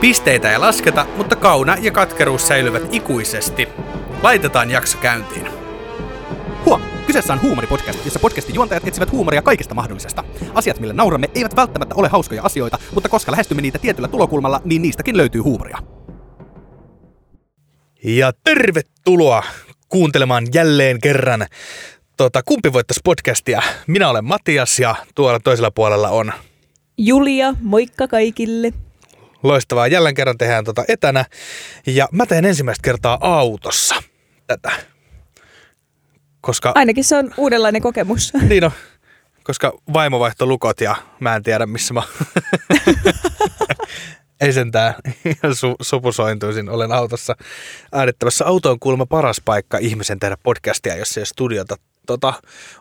Pisteitä ei lasketa, mutta kauna ja katkeruus säilyvät ikuisesti. Laitetaan jakso käyntiin. Huom! Kyseessä on huumoripodcast, jossa podcastin juontajat etsivät huumoria kaikesta mahdollisesta. Asiat, millä nauramme, eivät välttämättä ole hauskoja asioita, mutta koska lähestymme niitä tietyllä tulokulmalla, niin niistäkin löytyy huumoria. Ja tervetuloa kuuntelemaan jälleen kerran tota, Kumpi voittaisi podcastia. Minä olen Matias ja tuolla toisella puolella on Julia, moikka kaikille. Loistavaa. Jälleen kerran tehdään tota etänä ja mä teen ensimmäistä kertaa autossa tätä. Koska Ainakin se on uudenlainen kokemus. Niin on, koska vaimo vaihtoi lukot ja mä en tiedä missä mä... Ei sentään su- sopusointuisin. Olen autossa äänittämässä. Auto on kuulemma paras paikka ihmisen tehdä podcastia, jos ei ole studiota tota,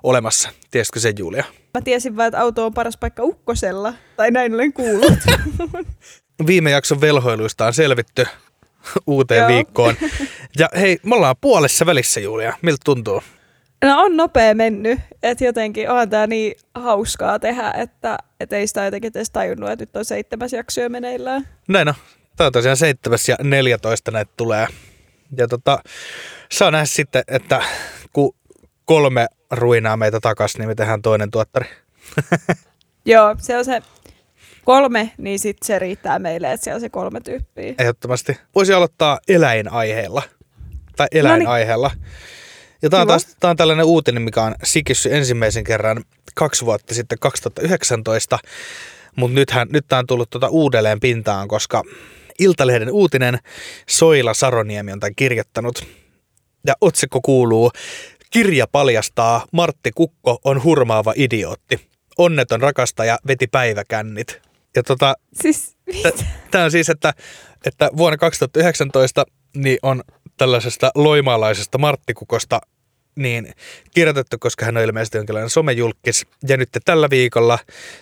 olemassa. Tiesitkö sen Julia? Mä tiesin vaan, että auto on paras paikka ukkosella. Tai näin olen kuullut. Viime jakson velhoiluista on selvitty uuteen Joo. viikkoon. Ja hei, me ollaan puolessa välissä Julia. Miltä tuntuu? No on nopea mennyt, että jotenkin onhan tää niin hauskaa tehdä, että et ei sitä jotenkin edes tajunnut, että nyt on seitsemäs jakso jo meneillään. Näin on. Tämä on tosiaan 7 ja 14 näitä tulee. Ja tota, saa nähdä sitten, että kun kolme ruinaa meitä takas, niin me tehdään toinen tuottari. Joo, se on se kolme, niin sit se riittää meille, että siellä on se kolme tyyppiä. Ehdottomasti. Voisi aloittaa eläinaiheella. Tai eläinaiheella. Ja tämä on, taas, tää on tällainen uutinen, mikä on sikissy ensimmäisen kerran kaksi vuotta sitten 2019. Mutta nythän, nyt tämä on tullut tuota uudelleen pintaan, koska Iltalehden uutinen Soila Saroniemi on tämän kirjoittanut. Ja otsikko kuuluu, kirja paljastaa, Martti Kukko on hurmaava idiootti. Onneton rakastaja veti päiväkännit. Ja tota, Siis? Tämä on siis, että, että vuonna 2019 niin on tällaisesta loimaalaisesta Marttikukosta niin kirjoitettu, koska hän on ilmeisesti jonkinlainen somejulkis. Ja nyt tällä viikolla,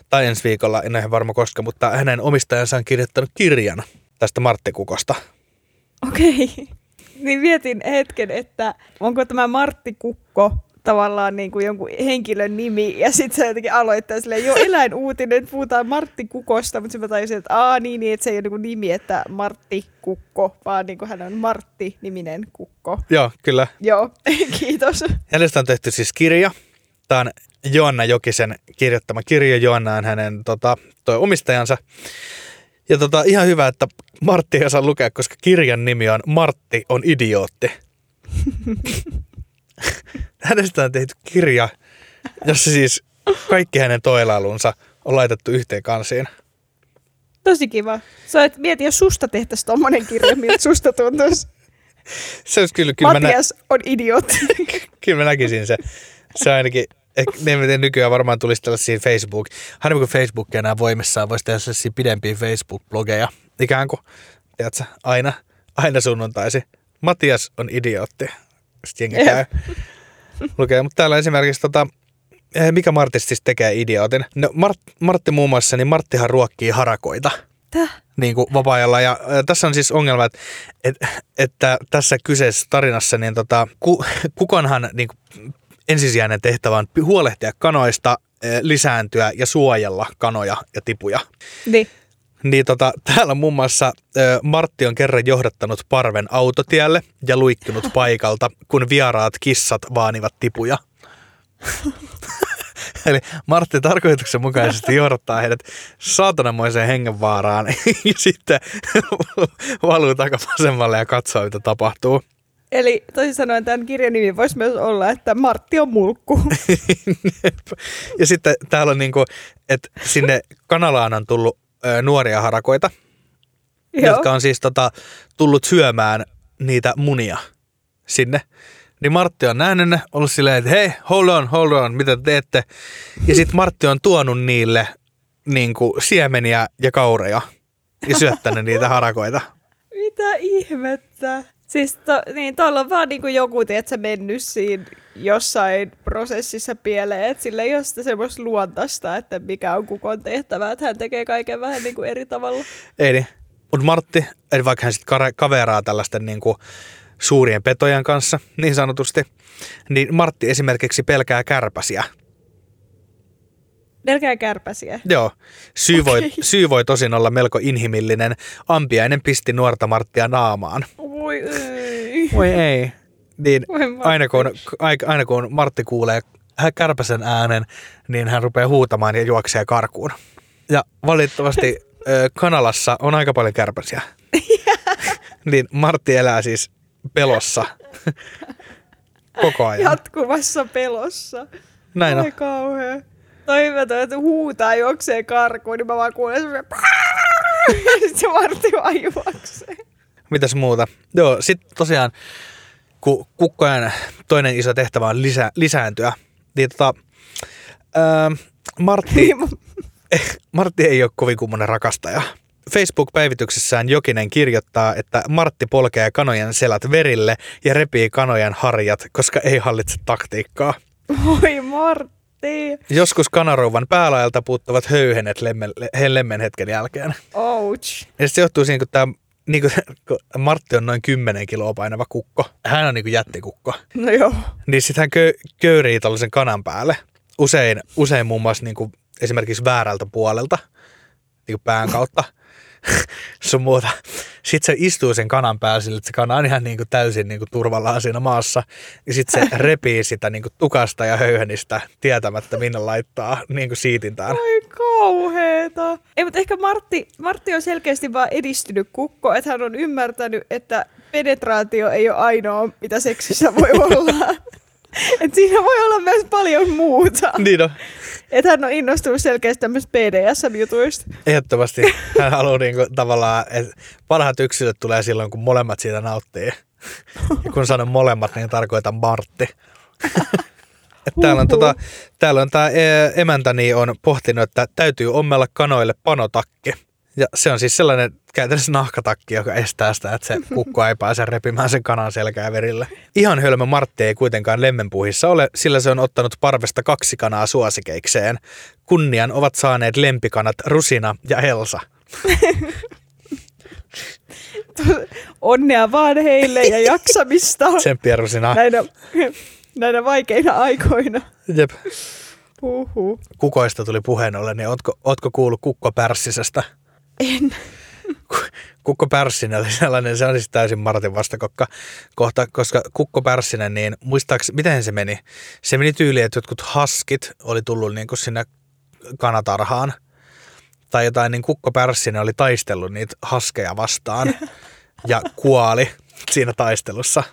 tai ensi viikolla, en ole ihan varma koska, mutta hänen omistajansa on kirjoittanut kirjan tästä Marttikukosta. Okei. Niin mietin hetken, että onko tämä Martti Kukko tavallaan niin kuin jonkun henkilön nimi, ja sitten se jotenkin aloittaa silleen, jo eläinuutinen, puhutaan Martti Kukosta, mutta sitten mä tajusin, että aa niin, niin, että se ei ole niin kuin nimi, että Martti Kukko, vaan niin kuin hän on Martti-niminen Kukko. Joo, kyllä. Joo, kiitos. Hänestä on tehty siis kirja. Tämä on Joanna Jokisen kirjoittama kirja. Joanna on hänen tota, toi omistajansa. Ja tota, ihan hyvä, että Martti ei osaa lukea, koska kirjan nimi on Martti on idiootti. Hänestä on tehty kirja, jossa siis kaikki hänen toilailunsa on laitettu yhteen kansiin. Tosi kiva. Sä et mieti, jos susta tehtäisiin tommonen kirja, miltä susta tuntuisi. Se olisi kyllä, kyllä, mä, nä- Matias on idiootti. kyllä mä näkisin se. Se ainakin, eh, ne miten nykyään varmaan tulisi tällaisia Facebook, harmi kun Facebook enää voimissaan, voisi tehdä sellaisia pidempiä Facebook-blogeja, ikään kuin, tiedätkö, aina, aina sunnuntaisin. Matias on idiootti. Sitten jengi käy. Lukee, mutta täällä esimerkiksi tota, eh, mikä Martti siis tekee idiootin? No Mart- Martti muun muassa, niin Marttihan ruokkii harakoita Täh? niin kuin vapaa-ajalla. Ja ä, tässä on siis ongelma, että, että, että tässä kyseisessä tarinassa niin tota, ku, kukonhan niin kuin, ensisijainen tehtävä on huolehtia kanoista, ä, lisääntyä ja suojella kanoja ja tipuja. Niin. Niin tota, täällä muun muassa ä, Martti on kerran johdattanut parven autotielle ja luikkinut paikalta, kun vieraat kissat vaanivat tipuja. Eli Martti tarkoituksenmukaisesti johdattaa heidät saatananmoiseen hengenvaaraan ja sitten valuu takavasemmalle ja katsoo, mitä tapahtuu. Eli toisin sanoen tämän kirjan nimi voisi myös olla, että Martti on mulkku. ja sitten täällä on niinku, että sinne kanalaan on tullut ö, nuoria harakoita, Joo. jotka on siis tota, tullut syömään niitä munia sinne. Niin Martti on nähnyt ne, ollut silleen, että hei, hold on, hold on, mitä te teette? Ja sitten Martti on tuonut niille niin kuin, siemeniä ja kaureja. ja syöttänyt niitä harakoita. Mitä ihmettä? Siis to, niin, tuolla on vaan niinku joku, tiedätkö, mennyt siinä jossain prosessissa pieleen, että sillä ei ole sitä semmoista luontaista, että mikä on kukon tehtävä, että hän tekee kaiken vähän niinku eri tavalla. Ei niin. Mutta Martti, eli vaikka hän sitten kaveraa tällaisten niinku suurien petojen kanssa, niin sanotusti, niin Martti esimerkiksi pelkää kärpäsiä. Pelkää kärpäsiä. Joo. Syy voi, syy voi tosin olla melko inhimillinen. Ampiainen pisti nuorta Marttia naamaan. Voi ei. Voi ei. Niin Voi aina kun, aina kun Martti kuulee kärpäsen äänen, niin hän rupeaa huutamaan ja juoksee karkuun. Ja valitettavasti Kanalassa on aika paljon kärpäsiä. niin Martti elää siis pelossa koko ajan. Jatkuvassa pelossa. Näin on. Ai kauhea. Mä toi, että huutaa juoksee karkuun, niin mä vaan kuulen semmoinen Sitten se Martti vaan juoksee. Mitäs muuta? Joo, sitten tosiaan, kun kukkojen toinen iso tehtävä on lisä, lisääntyä, niin tota, ää, Martti, Niin, Martti ei ole kovin kummonen rakastaja. Facebook-päivityksessään Jokinen kirjoittaa, että Martti polkee kanojen selät verille ja repii kanojen harjat, koska ei hallitse taktiikkaa. Voi Martti. Joskus kanarouvan päälaelta puuttuvat höyhenet lemmen, lemmen hetken jälkeen. Ouch. Ja se johtuu siihen, kun tämä niin kuin, kun Martti on noin 10 kiloa painava kukko. Hän on niin kuin jättikukko. No joo. Niin sitten hän kö, köyrii tällaisen kanan päälle. Usein, usein muun muassa niin kuin esimerkiksi väärältä puolelta, niin kuin pään kautta. sun muuta. Sitten se istuu sen kanan päällä sille, että se kana on ihan niin kuin täysin niin kuin turvallaan siinä maassa. Ja sitten se repii sitä niin kuin tukasta ja höyhenistä tietämättä minne laittaa niin kuin siitintään. Ai kauheeta. Ei, mutta ehkä Martti, Martti on selkeästi vaan edistynyt kukko, että hän on ymmärtänyt, että penetraatio ei ole ainoa, mitä seksissä voi olla. Et siinä voi olla myös paljon muuta. Niin on. Että hän on innostunut selkeästi tämmöistä BDSM-jutuista. Ehdottomasti hän haluaa niinku tavallaan, että parhaat yksilöt tulee silloin, kun molemmat siitä nauttii. Ja kun sanon molemmat, niin tarkoitan Martti. Et täällä on, tota, täällä on tämä emäntäni on pohtinut, että täytyy ommella kanoille panotakki. Ja se on siis sellainen käytännössä nahkatakki, joka estää sitä, että se kukko ei pääse repimään sen kanan selkää verille. Ihan hölmö Martti ei kuitenkaan lemmenpuhissa ole, sillä se on ottanut parvesta kaksi kanaa suosikeikseen. Kunnian ovat saaneet lempikanat Rusina ja Elsa. Onnea vaan heille ja jaksamista Tsemppiä Rusina. näinä, näinä vaikeina aikoina. Jep. Huhhuh. Kukoista tuli puheen ollen, niin ootko, ootko kuullut Kukko Pärssisestä? En. Kukko Pärssinen oli sellainen, se on siis täysin Martin vastakokka kohta, koska Kukko Pärssinen, niin muistaaks, miten se meni? Se meni tyyliin, että jotkut haskit oli tullut niin kuin sinne kanatarhaan tai jotain, niin Kukko Pärssinen oli taistellut niitä haskeja vastaan ja kuoli siinä taistelussa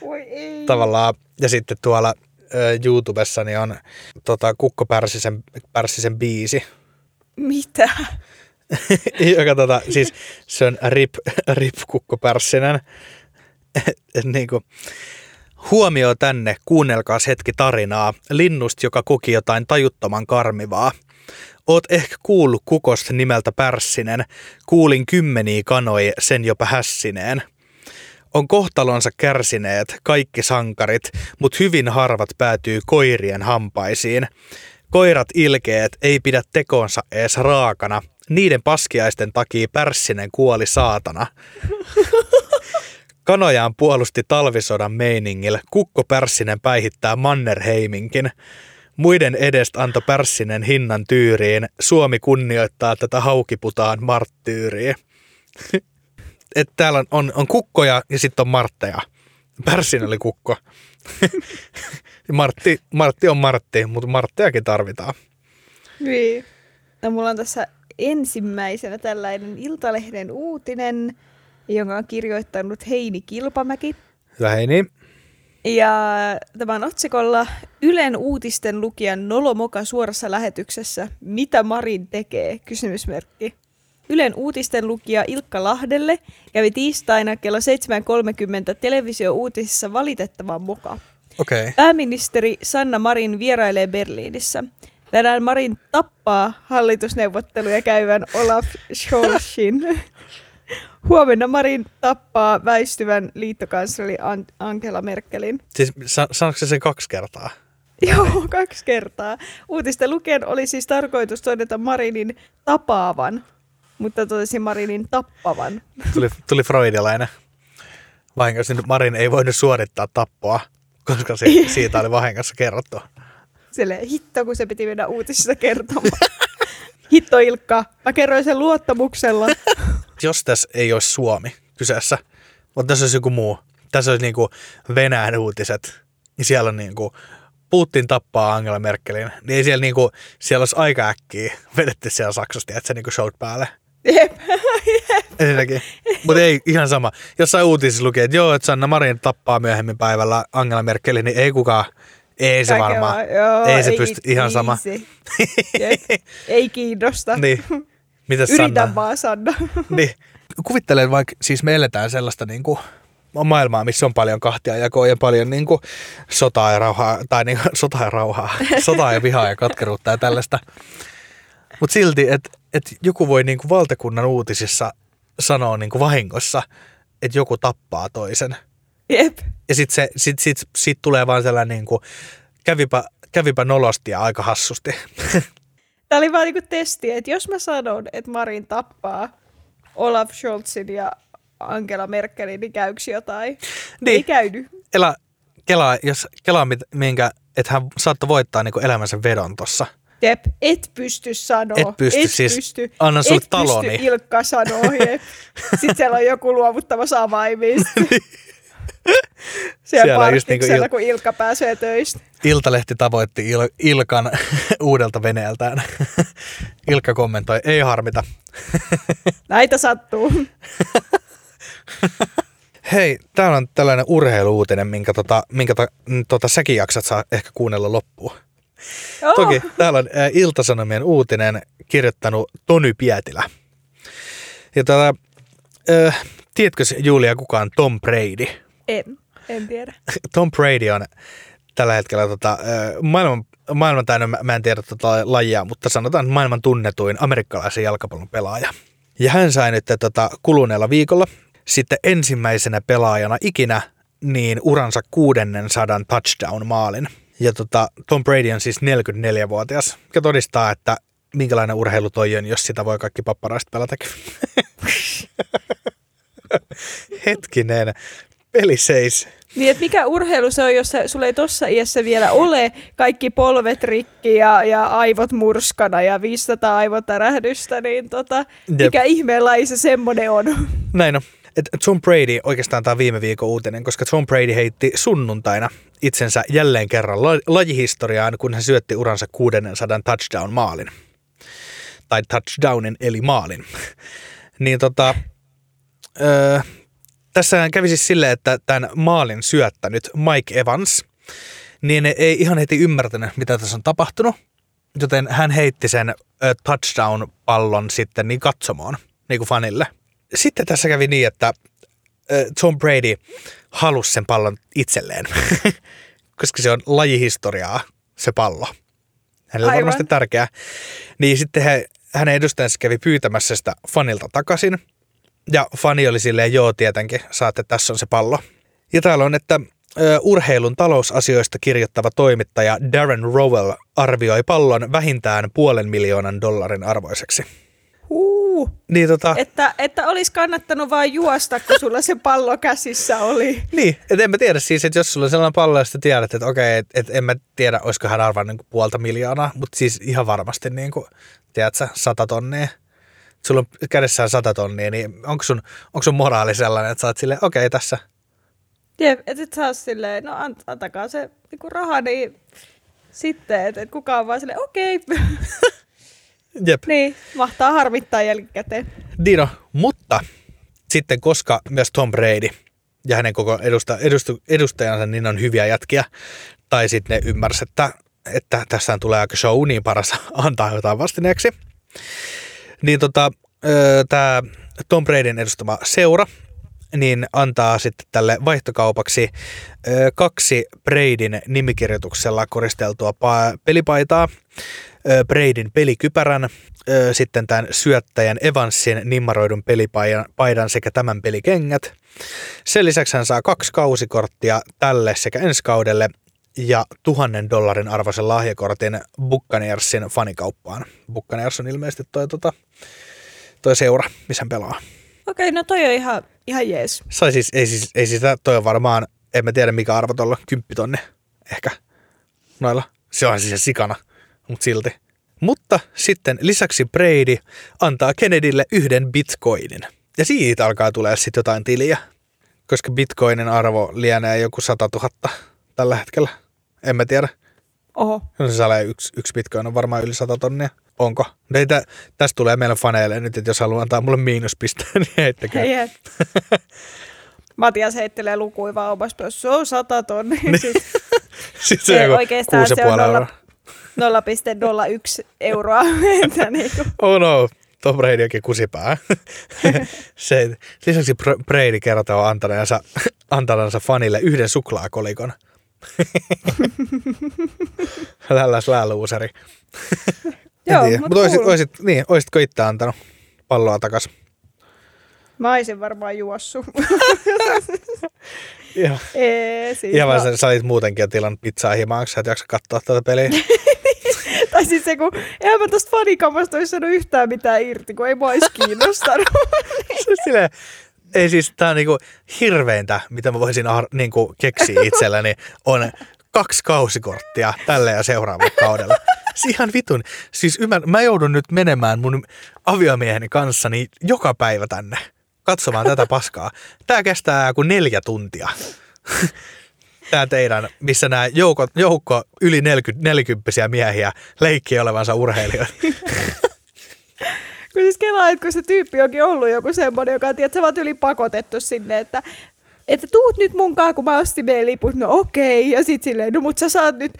Voi ei. tavallaan. Ja sitten tuolla ö, YouTubessa niin on tota, Kukko Pärssisen, Pärssisen biisi, Mitä? joka tota, siis se on rip, rip Kukko Pärssinen. Et niinku, huomio tänne, kuunnelkaas hetki tarinaa. Linnusta, joka koki jotain tajuttoman karmivaa. Oot ehkä kuullut kukosta nimeltä Pärssinen. Kuulin kymmeniä kanoi sen jopa hässineen. On kohtalonsa kärsineet kaikki sankarit, mutta hyvin harvat päätyy koirien hampaisiin. Koirat ilkeet ei pidä tekonsa ees raakana. Niiden paskiaisten takia Pärssinen kuoli saatana. Kanojaan puolusti talvisodan meiningillä. Kukko Pärssinen päihittää Mannerheiminkin. Muiden edestä antoi Pärssinen hinnan tyyriin. Suomi kunnioittaa tätä haukiputaan marttyyriä. Et täällä on, on, on kukkoja ja sitten on martteja. Pärssinen oli kukko. Martti, Martti on Martti, mutta Marttejakin tarvitaan. Niin. No, mulla on tässä ensimmäisenä tällainen Iltalehden uutinen, jonka on kirjoittanut Heini Kilpamäki. Hyvä Heini. Ja tämä on otsikolla Ylen uutisten lukijan Nolomoka suorassa lähetyksessä. Mitä Marin tekee? Kysymysmerkki. Ylen uutisten lukija Ilkka Lahdelle kävi tiistaina kello 7.30 televisio-uutisissa valitettavan moka. Okay. Pääministeri Sanna Marin vierailee Berliinissä. Tänään Marin tappaa hallitusneuvotteluja käyvän Olaf Scholzin. Huomenna Marin tappaa väistyvän liittokansleri An- Angela Merkelin. Siis sa- sanoiko se sen kaksi kertaa? Joo, kaksi kertaa. Uutista lukien oli siis tarkoitus todeta Marinin tapaavan, mutta totesi Marinin tappavan. Tuli, tuli freudilainen. Vahingossa nyt Marin ei voinut suorittaa tappoa, koska se, siitä oli vahingossa kerrottu. Silleen, hitto, kun se piti mennä uutisissa kertomaan. Hitto Ilkka, mä kerroin sen luottamuksella. Jos tässä ei olisi Suomi kyseessä, mutta tässä olisi joku muu. Tässä olisi niinku Venäjän uutiset, niin siellä on niinku Putin tappaa Angela Merkelin, niin ei siellä, niinku, siellä olisi aika äkkiä vedetty siellä Saksasta, että se niinku showt päälle. Jep. Ensinnäkin. Mutta ei ihan sama. Jossain uutisissa lukee, että joo, että Sanna Marin tappaa myöhemmin päivällä Angela Merkelin, niin ei kukaan, ei se varmaan. joo, ei se pysty, ihan ei sama. Ei kiinnosta. niin. Mitäs Yritän Sanna? vaan, Sanna. Niin. Kuvittelen vaikka, siis me eletään sellaista niin kuin, maailmaa, missä on paljon kahtiajakoa ja paljon niin kuin, sotaa ja rauhaa, tai niin kuin, sotaa ja rauhaa, sotaa ja vihaa ja katkeruutta ja tällaista. Mutta silti, että et joku voi niin kuin valtakunnan uutisissa sanoa niin kuin vahingossa, että joku tappaa toisen. Jep. Ja sitten se, sit, sit, sit tulee vaan sellainen niin kuin, kävipä, kävipä nolosti ja aika hassusti. Tämä oli vaan niinku testi, että jos mä sanon, että Marin tappaa Olaf Scholzin ja Angela Merkelin, niin käykö jotain? Niin. Ei käynyt. Ela, kelaa, jos kelaa, minkä, että hän saattoi voittaa niin kuin elämänsä vedon tossa. Jep, et pysty sanoa. Et pysty, et siis pysty. annan sulle et taloni. pysty Ilkka sanoo, jep. Sitten siellä on joku luovuttamassa avaimista. Siellä, Siellä just niinku parkkiksella, il- kun Ilkka pääsee töistä. Iltalehti tavoitti Il- Ilkan uudelta veneeltään. Ilkka kommentoi, ei harmita. Näitä sattuu. Hei, täällä on tällainen urheiluutinen, minkä, tota, minkä ta, tota, säkin jaksat saa ehkä kuunnella loppuun. Toki täällä on Iltasanomien uutinen kirjoittanut Tony Pietilä. Ja tota, äh, tiedätkö Julia kuka on Tom Brady? En, en tiedä. Tom Brady on tällä hetkellä tota, äh, maailman, maailman täynnä, mä mä en tiedä tota lajia, mutta sanotaan maailman tunnetuin amerikkalaisen jalkapallon pelaaja. Ja hän sai nyt tota, kuluneella viikolla sitten ensimmäisenä pelaajana ikinä niin uransa 600 touchdown-maalin. Ja tota, Tom Brady on siis 44-vuotias, ja todistaa, että minkälainen urheilu toi on, jos sitä voi kaikki papparaiset pelatakin. Hetkinen, peli seis. Niin, että mikä urheilu se on, jos sulla ei tossa iässä vielä ole kaikki polvet rikki ja, ja aivot murskana ja 500 aivotärähdystä, niin tota, mikä ihmeen laji se semmonen on? Näin on. Et Tom Brady, oikeastaan tämä viime viikon uutinen, koska Tom Brady heitti sunnuntaina itsensä jälleen kerran la- lajihistoriaan, kun hän syötti uransa 600 touchdown-maalin. Tai touchdownin, eli maalin. niin tota, öö, tässä kävi siis silleen, että tämän maalin syöttänyt Mike Evans, niin ei ihan heti ymmärtänyt, mitä tässä on tapahtunut. Joten hän heitti sen touchdown-pallon sitten niin katsomoon, niin kuin fanille. Sitten tässä kävi niin, että Tom Brady halusi sen pallon itselleen, koska se on lajihistoriaa, se pallo. Hänelle on Aivan. varmasti tärkeää. Niin sitten he, hänen edustajansa kävi pyytämässä sitä fanilta takaisin. Ja fani oli silleen, joo tietenkin, saatte, tässä on se pallo. Ja täällä on, että urheilun talousasioista kirjoittava toimittaja Darren Rowell arvioi pallon vähintään puolen miljoonan dollarin arvoiseksi. Niin tota, Että, että olisi kannattanut vain juosta, kun sulla se pallo käsissä oli. Niin, et en mä tiedä siis, että jos sulla on sellainen pallo, josta tiedät, että okei, että et en mä tiedä, olisiko hän arvannut niin puolta miljoonaa, mutta siis ihan varmasti niin kuin, tiedätkö, sata tonnia. Sulla on kädessään sata tonnia, niin onko sun, onko sun moraali sellainen, että sä oot silleen, okei, tässä. Jep, että et sä oot silleen, no ant- antakaa se niinku raha, niin sitten, että et kukaan vaan silleen, okei. Jep. niin, mahtaa harmittaa jälkikäteen. Dino, mutta sitten koska myös Tom Brady ja hänen koko edusta, edustu, edustajansa niin on hyviä jätkiä, tai sitten ne ymmärsi, että, että tässä tulee aika show, niin paras antaa jotain vastineeksi. Niin tota, tämä Tom Bradyn edustama seura, niin antaa sitten tälle vaihtokaupaksi ö, kaksi Bradyn nimikirjoituksella koristeltua pa- pelipaitaa. Ö, Bradyn pelikypärän, sitten tämän syöttäjän Evansin nimmaroidun pelipaidan sekä tämän pelikengät. Sen lisäksi hän saa kaksi kausikorttia tälle sekä ensi kaudelle ja tuhannen dollarin arvoisen lahjakortin Buccaneersin fanikauppaan. Buccaneers on ilmeisesti toi, tota, toi seura, missä hän pelaa. Okei, no toi on ihan, ihan jees. Sai siis, ei, siis, ei sitä, toi on varmaan, en mä tiedä mikä arvo tuolla, kymppitonne ehkä noilla. Se on siis sikana, mutta silti. Mutta sitten lisäksi Brady antaa Kennedylle yhden bitcoinin. Ja siitä alkaa tulee sitten jotain tiliä. Koska bitcoinin arvo lienee joku 100 000 tällä hetkellä. En mä tiedä. Oho. No se saa yksi, yksi bitcoin on varmaan yli 100 tonnia. Onko? Teitä, tästä tulee meille faneille nyt, että jos haluaa antaa mulle miinuspisteen, niin heittäkää. Hei, hei. Matias heittelee lukuja vaan omassa Se on sata tonni. Niin. Sitten se on oikeastaan se on. 0,01 euroa. Että niinku. Oh no, Tom Brady onkin kusipää. se, lisäksi Br- Brady kertoo antaneensa, antaneensa fanille yhden suklaakolikon. Lälläs lääluuseri. Joo, mut Mutta oisit, cool. oisit, niin, oisitko itse antanut palloa takas? Mä olisin varmaan juossut. Ihan, Ee, siis ihan no. sä, olit muutenkin jo tilannut pizzaa himaan, sä et jaksa katsoa tätä peliä. Tai siis se, kun eihän mä tosta fanikamasta olisi saanut yhtään mitään irti, kun ei mua olisi kiinnostanut. Se silleen, ei siis, tää on niinku hirveintä, mitä mä voisin ar- niinku keksiä itselläni, on kaksi kausikorttia tälle ja seuraavalle kaudelle. Siis ihan vitun. Siis ymmär, mä joudun nyt menemään mun aviomieheni kanssa niin joka päivä tänne katsomaan tätä paskaa. Tää kestää kuin neljä tuntia. Tää teidän, missä nämä joukko, joukko yli 40, 40 miehiä leikkii olevansa urheilijoita. kun siis kelaa, että kun se tyyppi onkin ollut joku semmoinen, joka tiedät, sä oot yli pakotettu sinne, että että tuut nyt munkaan, kun mä ostin meidän liput. No okei. Ja sit silleen, no mut sä saat nyt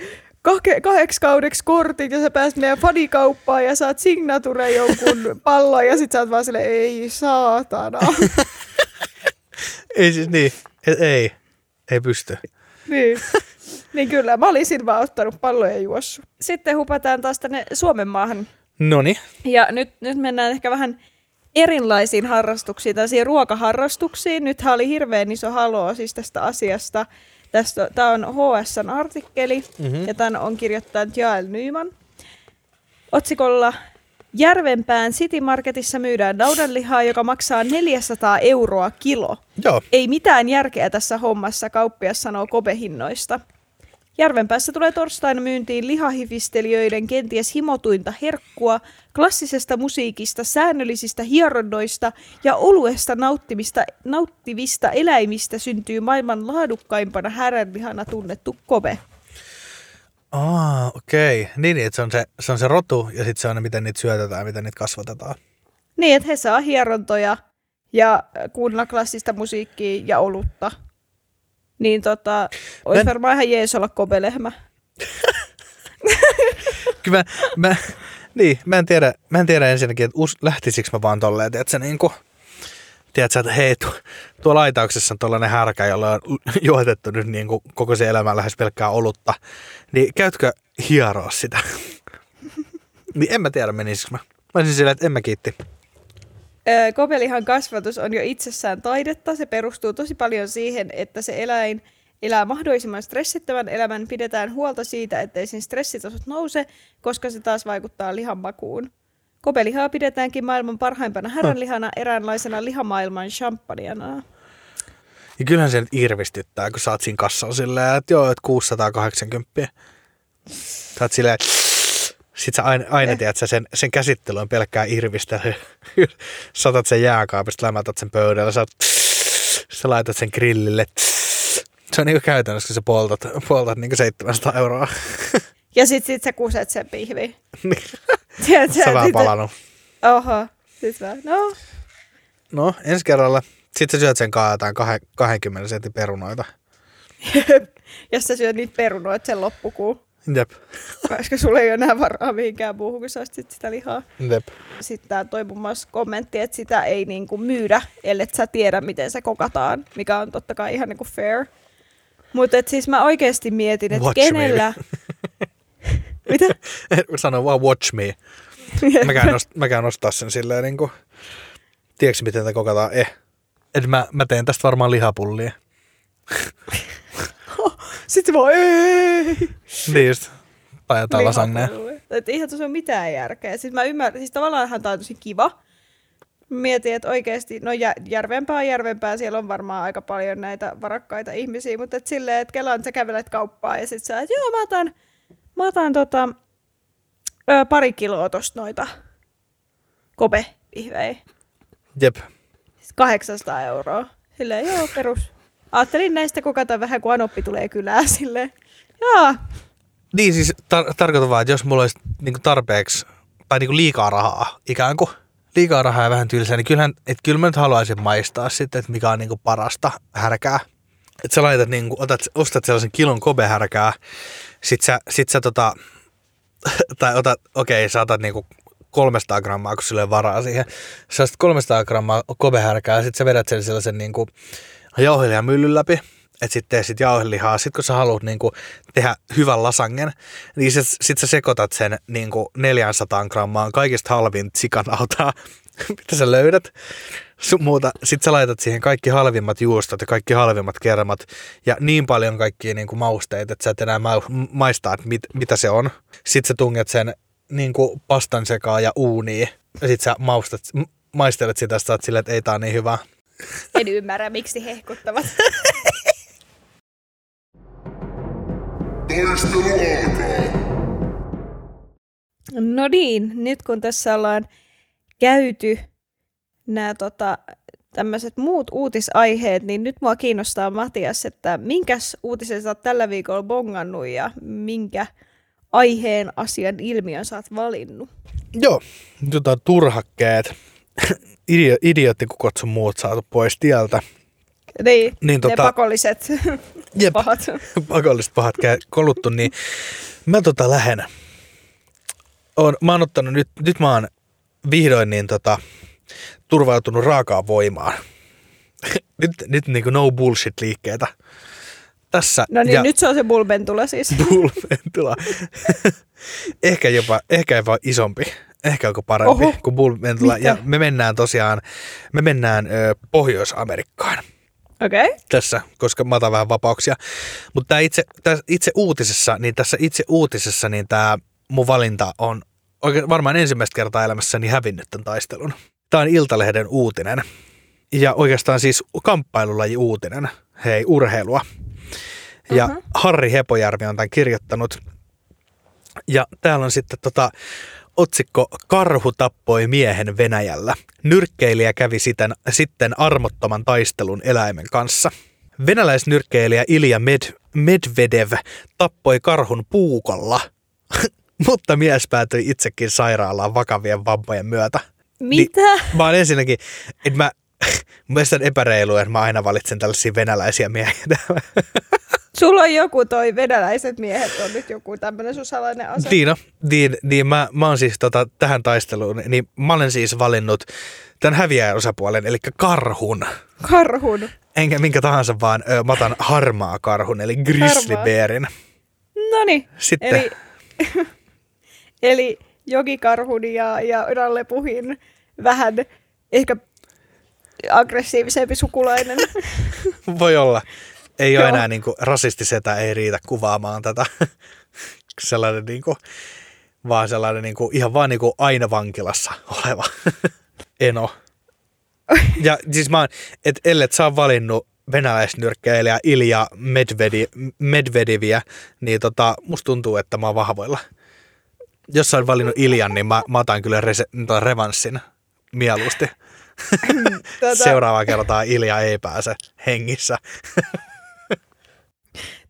kah- kahdeksi kaudeksi kortit ja sä pääset meidän fanikauppaan ja saat signature jonkun pallon ja sit sä oot vaan silleen, ei saatana. ei siis niin, ei, ei, ei pysty. niin. niin kyllä, mä olisin vaan ottanut palloja ja juossut. Sitten hupataan taas tänne Suomen maahan. Noni, Ja nyt, nyt mennään ehkä vähän erilaisiin harrastuksiin, tällaisiin ruokaharrastuksiin. Nythän oli hirveän iso haloo siis tästä asiasta. Tästä, tämä on HSN artikkeli mm-hmm. ja tämän on kirjoittanut Jael Nyman. Otsikolla Järvenpään City Marketissa myydään naudanlihaa, joka maksaa 400 euroa kilo. joo. Ei mitään järkeä tässä hommassa, kauppias sanoo kobehinnoista. Järvenpäässä tulee torstaina myyntiin lihahifistelijöiden kenties himotuinta herkkua, klassisesta musiikista, säännöllisistä hieronnoista ja oluesta nauttimista, nauttivista eläimistä syntyy maailman laadukkaimpana häränlihana tunnettu kobe. Aa, okei. Okay. Niin, niin, että se on se, se on se rotu ja sitten se on miten niitä syötetään, miten niitä kasvatetaan. Niin, että he saa hierontoja ja kuunnella klassista musiikkia ja olutta. Niin tota, olisi Mä- varmaan ihan jees olla kobelehmä. Kyllä mä, mä, niin, mä en tiedä, mä en tiedä ensinnäkin, että us, lähtisikö mä vaan tolleen, että se niinku, tiedätkö, että hei, tu, tuo laitauksessa on tollainen härkä, jolla on juotettu nyt niinku koko se elämä lähes pelkkää olutta, niin käytkö hieroa sitä? niin en mä tiedä, menisikö mä. Mä olisin silleen, että en mä kiitti. Kobelihan kasvatus on jo itsessään taidetta. Se perustuu tosi paljon siihen, että se eläin elää mahdollisimman stressittävän elämän. Pidetään huolta siitä, ettei sen stressitasot nouse, koska se taas vaikuttaa lihan makuun. Kobelihaa pidetäänkin maailman parhaimpana häränlihana, eräänlaisena lihamaailman champagneana. Ja kyllähän se nyt irvistyttää, kun sä oot siinä kassalla silleen, että joo, että 680. Sä oot silleen, sit sä aina, aina tiedät, että sen, sen käsittely on pelkkää irvistelyä. Saatat sen jääkaapista, lämätät sen pöydällä, sä, sä laitat sen grillille. Se on niinku käytännössä, kun sä poltat, poltat niinku 700 euroa. Ja sit, sit sä kuset sen pihviin. Niin. Tiedätkö, Se on vähän palannut. Oho. Sit mä, no, No, ensi kerralla. Sitten sä syöt sen kaa jotain kahe- 20 sentin perunoita. jos sä syöt niitä perunoita sen loppukuun. Jep. Koska sulla ei ole enää varaa mihinkään muuhun, kun sä ostit sitä lihaa. Jep. Sitten tää toi muun muassa kommentti, että sitä ei niinku myydä, ellei sä tiedä, miten se kokataan, mikä on totta kai ihan niinku fair. Mutta siis mä oikeasti mietin, että kenellä, Mitä? Sano vaan watch me. Mä käyn, nost, mä käyn nostaa sen silleen niin kuin, tiedätkö miten tätä kokataan? Eh. Et mä, mä teen tästä varmaan lihapullia. Sitten vaan ei. Niin just. Tai jotain lasagnea. Että eihän tuossa ole mitään järkeä. Siis mä ymmärrän, siis tavallaanhan tää on tosi kiva. Mietin, että oikeasti, no jä, järvempää järvempää, siellä on varmaan aika paljon näitä varakkaita ihmisiä, mutta et silleen, että Kelan sä kävelet kauppaan ja sit sä, että joo mä otan, mä otan tota, ö, pari kiloa tosta noita kopevihvejä. Jep. 800 euroa. Silleen, joo, perus. Ajattelin näistä kokata vähän, kun Anoppi tulee kylään silleen. Joo, Niin siis tar- tarkoitan vaan, että jos mulla olisi niinku tarpeeksi, tai niinku liikaa rahaa ikään kuin, liikaa rahaa ja vähän tylsää, niin kyllähän, että kyllä mä nyt haluaisin maistaa sitten, että mikä on niinku parasta härkää. Että sä laitat niinku, otat, ostat sellaisen kilon kobehärkää, sit sä, sit sä tota, tai otat, okei, okay, sä otat niinku 300 grammaa, kun ole varaa siihen. Sä ostat 300 grammaa kobehärkää ja sit sä vedät sen sellaisen niinku jauhelijamyllyn läpi, että sitten sit jauhelihaa. Sitten kun sä haluat niinku tehdä hyvän lasangen, niin sit, sit sä sekoitat sen niinku 400 grammaan kaikista halvin sikanautaa, mitä sä löydät. Sun muuta. Sitten sä laitat siihen kaikki halvimmat juustot ja kaikki halvimmat kermat ja niin paljon kaikkia niinku mausteita, että sä et enää ma- maistaa, että mit, mitä se on. Sitten sä tunget sen niinku pastan sekaan ja uuniin ja sit sä maustat, maistelet sitä ja sä oot silleen, että ei tää on niin hyvä. En ymmärrä, miksi hehkuttavat. Taistelu alkaa. No niin, nyt kun tässä ollaan käyty nämä tota, tämmöiset muut uutisaiheet, niin nyt mua kiinnostaa Matias, että minkäs uutisen sä oot tällä viikolla bongannut ja minkä aiheen, asian, ilmiön sä oot valinnut? Joo, tota, turhakkeet, Idio, idiootikukot sun muut saatu pois tieltä. Niin, Niin, ne tota- pakolliset Jep, pahat. pakolliset pahat kä- koluttu, niin mä tota lähen. Oon, mä oon ottanut nyt, nyt mä oon vihdoin niin tota, turvautunut raakaan voimaan. nyt nyt niinku no bullshit liikkeitä. Tässä. No niin, ja nyt se on se bulbentula siis. Bullventula. ehkä jopa, ehkä jopa isompi. Ehkä onko parempi Oho. kuin Bullventula. Mitä? Ja me mennään tosiaan, me mennään ö, Pohjois-Amerikkaan Okei. Okay. tässä, koska mä otan vähän vapauksia. Mutta itse, tää itse uutisessa, niin tässä itse uutisessa, niin tämä mun valinta on oikein varmaan ensimmäistä kertaa elämässäni hävinnyt tämän taistelun. Tämä on Iltalehden uutinen. Ja oikeastaan siis kamppailulaji uutinen. Hei, urheilua. Ja Mhm. Harri Hepojärvi on tämän kirjoittanut. Ja täällä on sitten tota, otsikko Karhu tappoi miehen Venäjällä. Nyrkkeilijä kävi sitten, sitten armottoman taistelun eläimen kanssa. Venäläisnyrkkeilijä Ilja Med, Medvedev tappoi karhun puukolla, mutta mies päätyi itsekin sairaalaan vakavien vammojen myötä. Mitä? Niin, mä oon ensinnäkin, että mä, on epäreilua, että mä aina valitsen tällaisia venäläisiä miehiä. Sulla on joku toi venäläiset miehet on nyt joku tämmönen sun salainen ase. No, niin, niin mä, mä oon siis tota, tähän taisteluun, niin mä olen siis valinnut tämän häviäjän osapuolen, eli karhun. Karhun. Enkä minkä tahansa, vaan ö, mä otan harmaa karhun, eli grizzly Harmaa. bearin. Noni. Sitten, Eli, eli jokikarhun ja, ja rallepuhin vähän ehkä aggressiivisempi sukulainen. voi olla, ei ole Joo. enää niin kuin, rasistisetä, ei riitä kuvaamaan tätä. sellainen niin kuin, vaan sellainen niin kuin, ihan vaan niin kuin aina vankilassa oleva eno. Ja siis mä oon, et ellet sä oon valinnut venäläisnyrkkeilijä Ilja Medvedi, Medvediviä, niin tota, musta tuntuu, että mä oon vahvoilla. Jos sä oot valinnut Iljan, niin mä, mä otan kyllä rese, tota revanssin mieluusti. Tota, Seuraavaa kertaa Ilja ei pääse hengissä.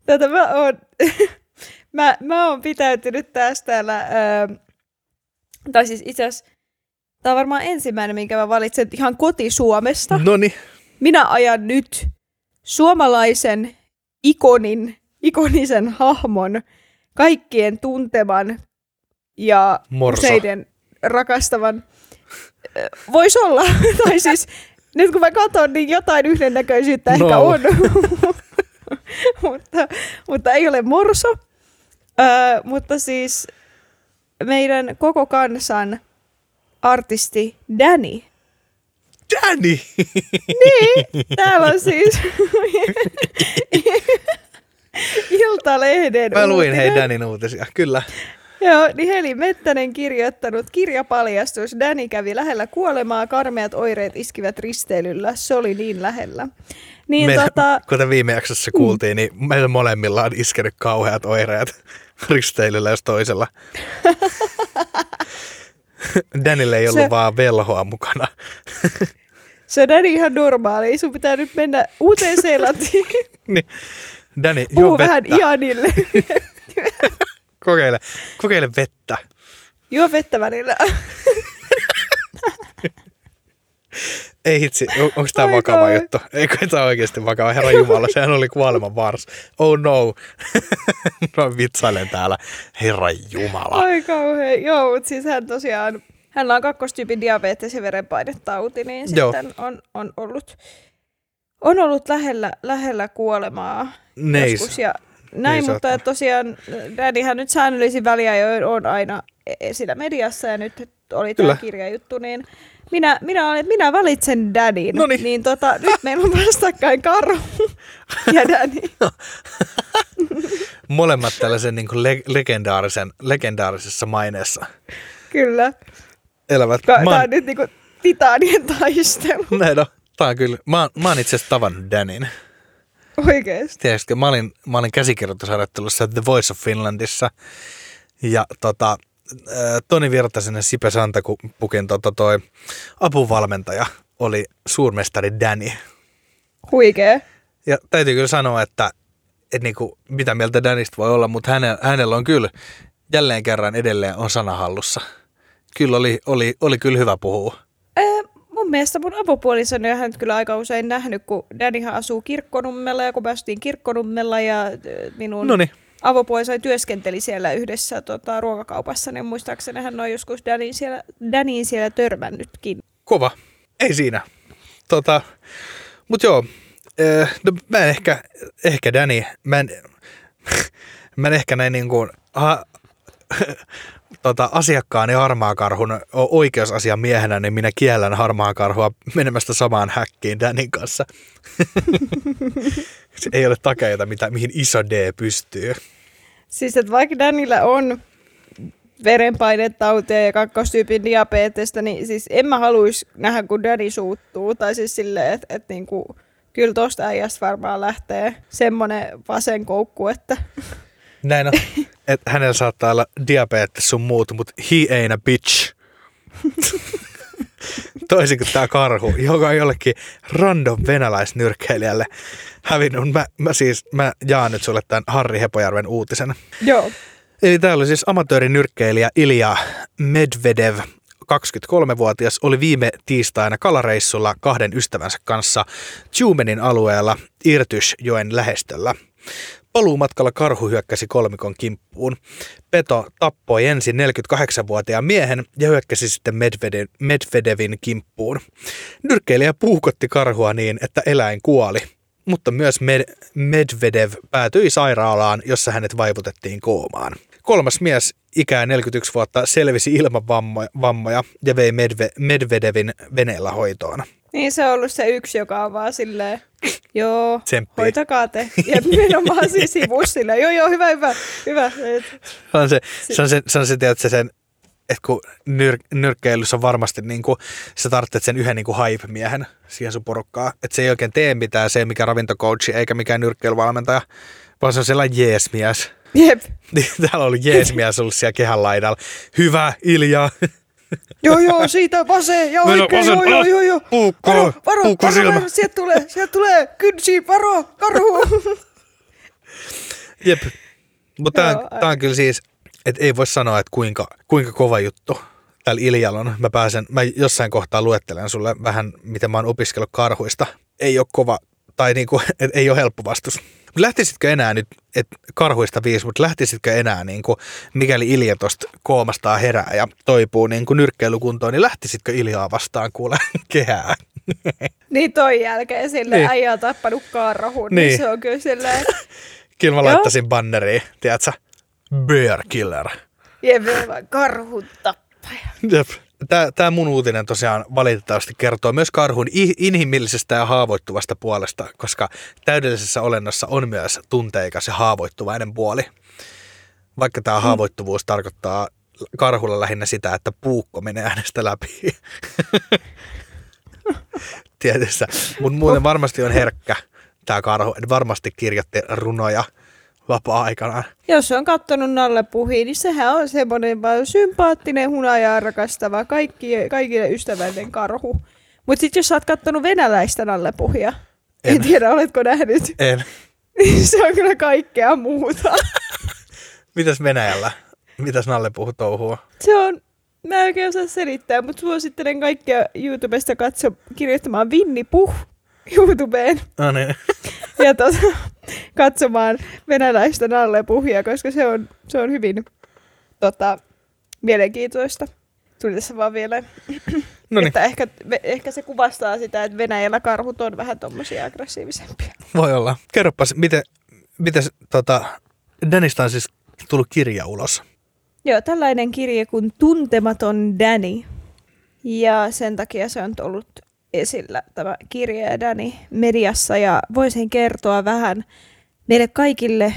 Tätä mä oon, mä, mä oon pitäytynyt tästä täällä, öö, tai siis itse asiassa, tää on varmaan ensimmäinen, minkä mä valitsen ihan koti-Suomesta. No niin, Minä ajan nyt suomalaisen ikonin, ikonisen hahmon, kaikkien tunteman ja Morso. useiden rakastavan. Voisi olla, tai siis nyt kun mä katson, niin jotain yhdennäköisyyttä ehkä No. on, mutta, mutta ei ole morso. Öö, mutta siis meidän koko kansan artisti Danny. Danny! Niin, täällä on siis Iltalehden Mä luin hei uutinen. Danin uutisia, kyllä. Joo, niin Heli Mettänen kirjoittanut kirjapaljastus. Danny kävi lähellä kuolemaa, karmeat oireet iskivät risteilyllä. Se oli niin lähellä. Niin Meillä, tota, kuten viime jaksossa kuultiin, niin meillä molemmilla on iskenyt kauheat oireet risteilyllä jos toisella. Danille ei ollut Se- vaan velhoa mukana. se on ihan normaali. Sun pitää nyt mennä uuteen Seelantiin. niin. Danny, Puhu vähän vettä. Ianille. Kokeile, kokeile vettä. Juo vettä välillä. Ei hitsi, on, onko tämä vakava juttu? Eikö tämä oikeasti vakava? Herra Jumala, sehän oli kuoleman vars. Oh no. Mä vitsailen täällä. Herra Jumala. Ai kauhean. Joo, mutta siis hän tosiaan, hänellä on kakkostyypin diabetes ja verenpainetauti, niin Joo. sitten on, on ollut, on ollut lähellä, lähellä kuolemaa Neis. joskus. Ja näin, se mutta ottanut. tosiaan Daddyhän nyt säännöllisin väliajoin on aina e- esillä mediassa ja nyt oli tämä kirjajuttu, niin minä, minä, olen, minä valitsen Daddyn. Noniin. Niin tota, nyt meillä on vastakkain Karhu ja Daddy. Molemmat tällaisen niin kuin le- legendaarisen, legendaarisessa maineessa Kyllä. elävät. Ka- Mä Tämä on nyt niinku titaanien taistelu. näin on. Tää on kyllä. Mä mä oon itse asiassa tavannut Danin. Oikeesti. Tiedätkö, mä olin, mä olin käsikirjoitusharjoittelussa The Voice of Finlandissa. Ja tota, äh, Toni Virtasen ja Sipe Santapukin tota, toi apuvalmentaja oli suurmestari Danny. Huikee. Ja täytyy kyllä sanoa, että, että niinku, mitä mieltä Danista voi olla, mutta hänellä, hänellä on kyllä jälleen kerran edelleen on sanahallussa. Kyllä oli, oli, oli kyllä hyvä puhua. Mun mielestä mun avopuolisoni on hän kyllä aika usein nähnyt, kun Dannyhan asuu Kirkkonummella ja kun me asuttiin Kirkkonummella ja ö, minun Noniin. avopuolisoni työskenteli siellä yhdessä tota, ruokakaupassa, niin muistaakseni hän on joskus Dannyin siellä, Dannyin siellä törmännytkin. Kova. Ei siinä. Tota, mut joo, eh, no mä en ehkä, ehkä Danny, mä en, mä en ehkä näin niin kuin, ha, tota, asiakkaani harmaakarhun o- oikeusasian miehenä, niin minä kiellän harmaakarhua menemästä samaan häkkiin Danin kanssa. Se ei ole takeita, mitä, mihin iso D pystyy. Siis että vaikka Dannyllä on verenpainetautia ja kakkostyypin diabetesta, niin siis en mä haluaisi nähdä, kun Danny suuttuu. Tai siis silleen, että et niinku, kyllä tosta äijästä varmaan lähtee semmonen vasen koukku, että Näin on. että hänellä saattaa olla diabetes sun muut, mutta he ain't a bitch. Toisin kuin tämä karhu, joka on jollekin random venäläisnyrkkeilijälle hävinnyt. Mä, mä siis, mä jaan nyt sulle tämän Harri Hepojärven uutisen. joo. Eli täällä oli siis amatöörinyrkkeilijä Ilja Medvedev, 23-vuotias, oli viime tiistaina kalareissulla kahden ystävänsä kanssa Tjumenin alueella Irtysjoen lähestöllä. Paluumatkalla karhu hyökkäsi kolmikon kimppuun. Peto tappoi ensin 48-vuotiaan miehen ja hyökkäsi sitten Medvede- Medvedevin kimppuun. Nyrkkeilijä puukotti karhua niin, että eläin kuoli, mutta myös Med- Medvedev päätyi sairaalaan, jossa hänet vaivutettiin koomaan. Kolmas mies, ikää 41 vuotta, selvisi ilman vammoja ja vei Medve- Medvedevin veneellä hoitoon. Niin se on ollut se yksi, joka on vaan silleen, joo, Tsemppii. hoitakaa te. Ja nimenomaan siis sivussa silleen, joo, joo, hyvä, hyvä, hyvä. Se on se, se, on se, se, on se tiedätkö, sen, että kun nyr, nyrkkeilyssä on varmasti niin kuin, sä tarvitset sen yhden niin kuin hype-miehen siihen sun porukkaan. Että se ei oikein tee mitään, se ei mikä ravintocoachi eikä mikään nyrkkeilyvalmentaja, vaan se on sellainen jeesmies. jep. Täällä ollut jeesmies ollut siellä kehän laidalla. Hyvä, Ilja. Joo, joo, siitä vasen ja oikein, joo, joo, joo, joo. Puukko, varo, varo, puukko varo, silmä. varo, sieltä tulee, sieltä tulee, kynsi, varo, karhu. Jep. Mutta tämä on, tää on kyllä siis, että ei voi sanoa, että kuinka, kuinka kova juttu tällä Iljalla on. Mä pääsen, mä jossain kohtaa luettelen sulle vähän, miten mä oon opiskellut karhuista. Ei ole kova, tai niinku, et ei ole helppo vastus. Lähtisitkö enää nyt, että karhuista viisi, mutta lähtisitkö enää, niinku, mikäli Ilja tosta koomastaan herää ja toipuu niinku nyrkkeilykuntoon, niin lähtisitkö Iljaa vastaan kuule kehää? niin toi jälkeen sille Niin. niin. äijä on tappanut karhun, niin. Niin. se on kyllä silleen, Kyllä mä laittaisin banneriin, tiedätkö? Bear killer. Jep, karhun tappaja. Jep. Tämä, mun uutinen tosiaan valitettavasti kertoo myös karhun inhimillisestä ja haavoittuvasta puolesta, koska täydellisessä olennossa on myös tunteikas ja haavoittuvainen puoli. Vaikka tämä haavoittuvuus tarkoittaa karhulla lähinnä sitä, että puukko menee äänestä läpi. Tietyssä. Mutta muuten varmasti on herkkä tämä karhu. Varmasti kirjoitti runoja vapaa-aikanaan. Jos on kattonut Nalle Puhi, niin sehän on semmoinen vaan sympaattinen, hunajaa rakastava, kaikki, kaikille ystävällinen karhu. Mutta sitten jos sä oot kattonut venäläistä Nalle Puhia, en, En. tiedä oletko nähnyt, En. niin se on kyllä kaikkea muuta. Mitäs Venäjällä? Mitäs Nalle puhuu touhua? Se on, mä en oikein osaa selittää, mutta suosittelen kaikkia YouTubesta katso, kirjoittamaan Vinni Puh YouTubeen No niin. ja tota, katsomaan venäläistä Nalle Puhia, koska se on, se on hyvin tota, mielenkiintoista. Tuli tässä vaan vielä, No niin, että ehkä, ehkä se kuvastaa sitä, että Venäjällä karhut on vähän tommosia aggressiivisempia. voi olla. Kerropas, miten, miten tota, Danista on siis tullut kirja ulos. Joo, tällainen kirje kuin Tuntematon Danny. Ja sen takia se on ollut esillä tämä Danny mediassa. Ja voisin kertoa vähän meille kaikille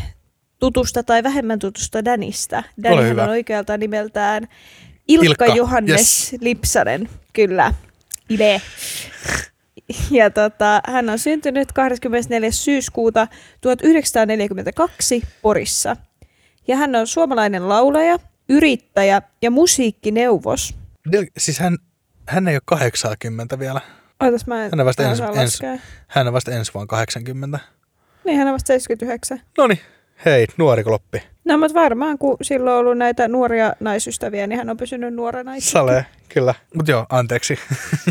tutusta tai vähemmän tutusta Danista. Hyvä. on oikealta nimeltään Ilkka, Ilkka, Johannes yes. Lipsanen. Kyllä. Ile. Ja tota, hän on syntynyt 24. syyskuuta 1942 Porissa. Ja hän on suomalainen laulaja, yrittäjä ja musiikkineuvos. Siis hän, hän ei ole 80 vielä. Ootas mä en, Hän on vasta ensi- laskea. Hän on vasta ensi vuonna 80. Niin, hän on vasta 79. No niin, hei, nuori kloppi. No, mutta varmaan kun silloin on ollut näitä nuoria naisystäviä, niin hän on pysynyt nuorena itse. Sale, kyllä. Mut joo, anteeksi.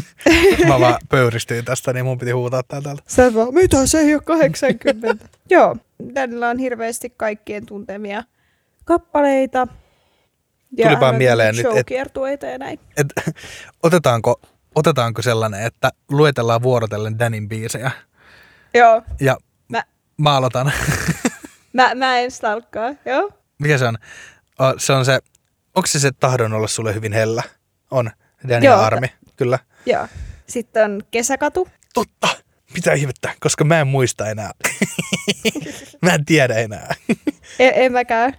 Mä vaan pöyristyin tästä, niin mun piti huutaa tää täältä. Sä vaan, mitä se ei ole 80? Joo, tällä on hirveästi kaikkien tuntemia kappaleita. Ja Tuli vaan mieleen nyt, et- showkiertueita ja näin. Et, otetaanko, otetaanko sellainen, että luetellaan vuorotellen Danin biisejä? Joo, Ja mä, mä aloitan. mä, mä en stalkkaa, joo. Mikä se on? O, Se on se, onko se se tahdon olla sulle hyvin hellä? On. Dani Joo, Armi, kyllä. Joo. Sitten on Kesäkatu. Totta. Mitä ihmettä, koska mä en muista enää. mä en tiedä enää. En, en mäkään.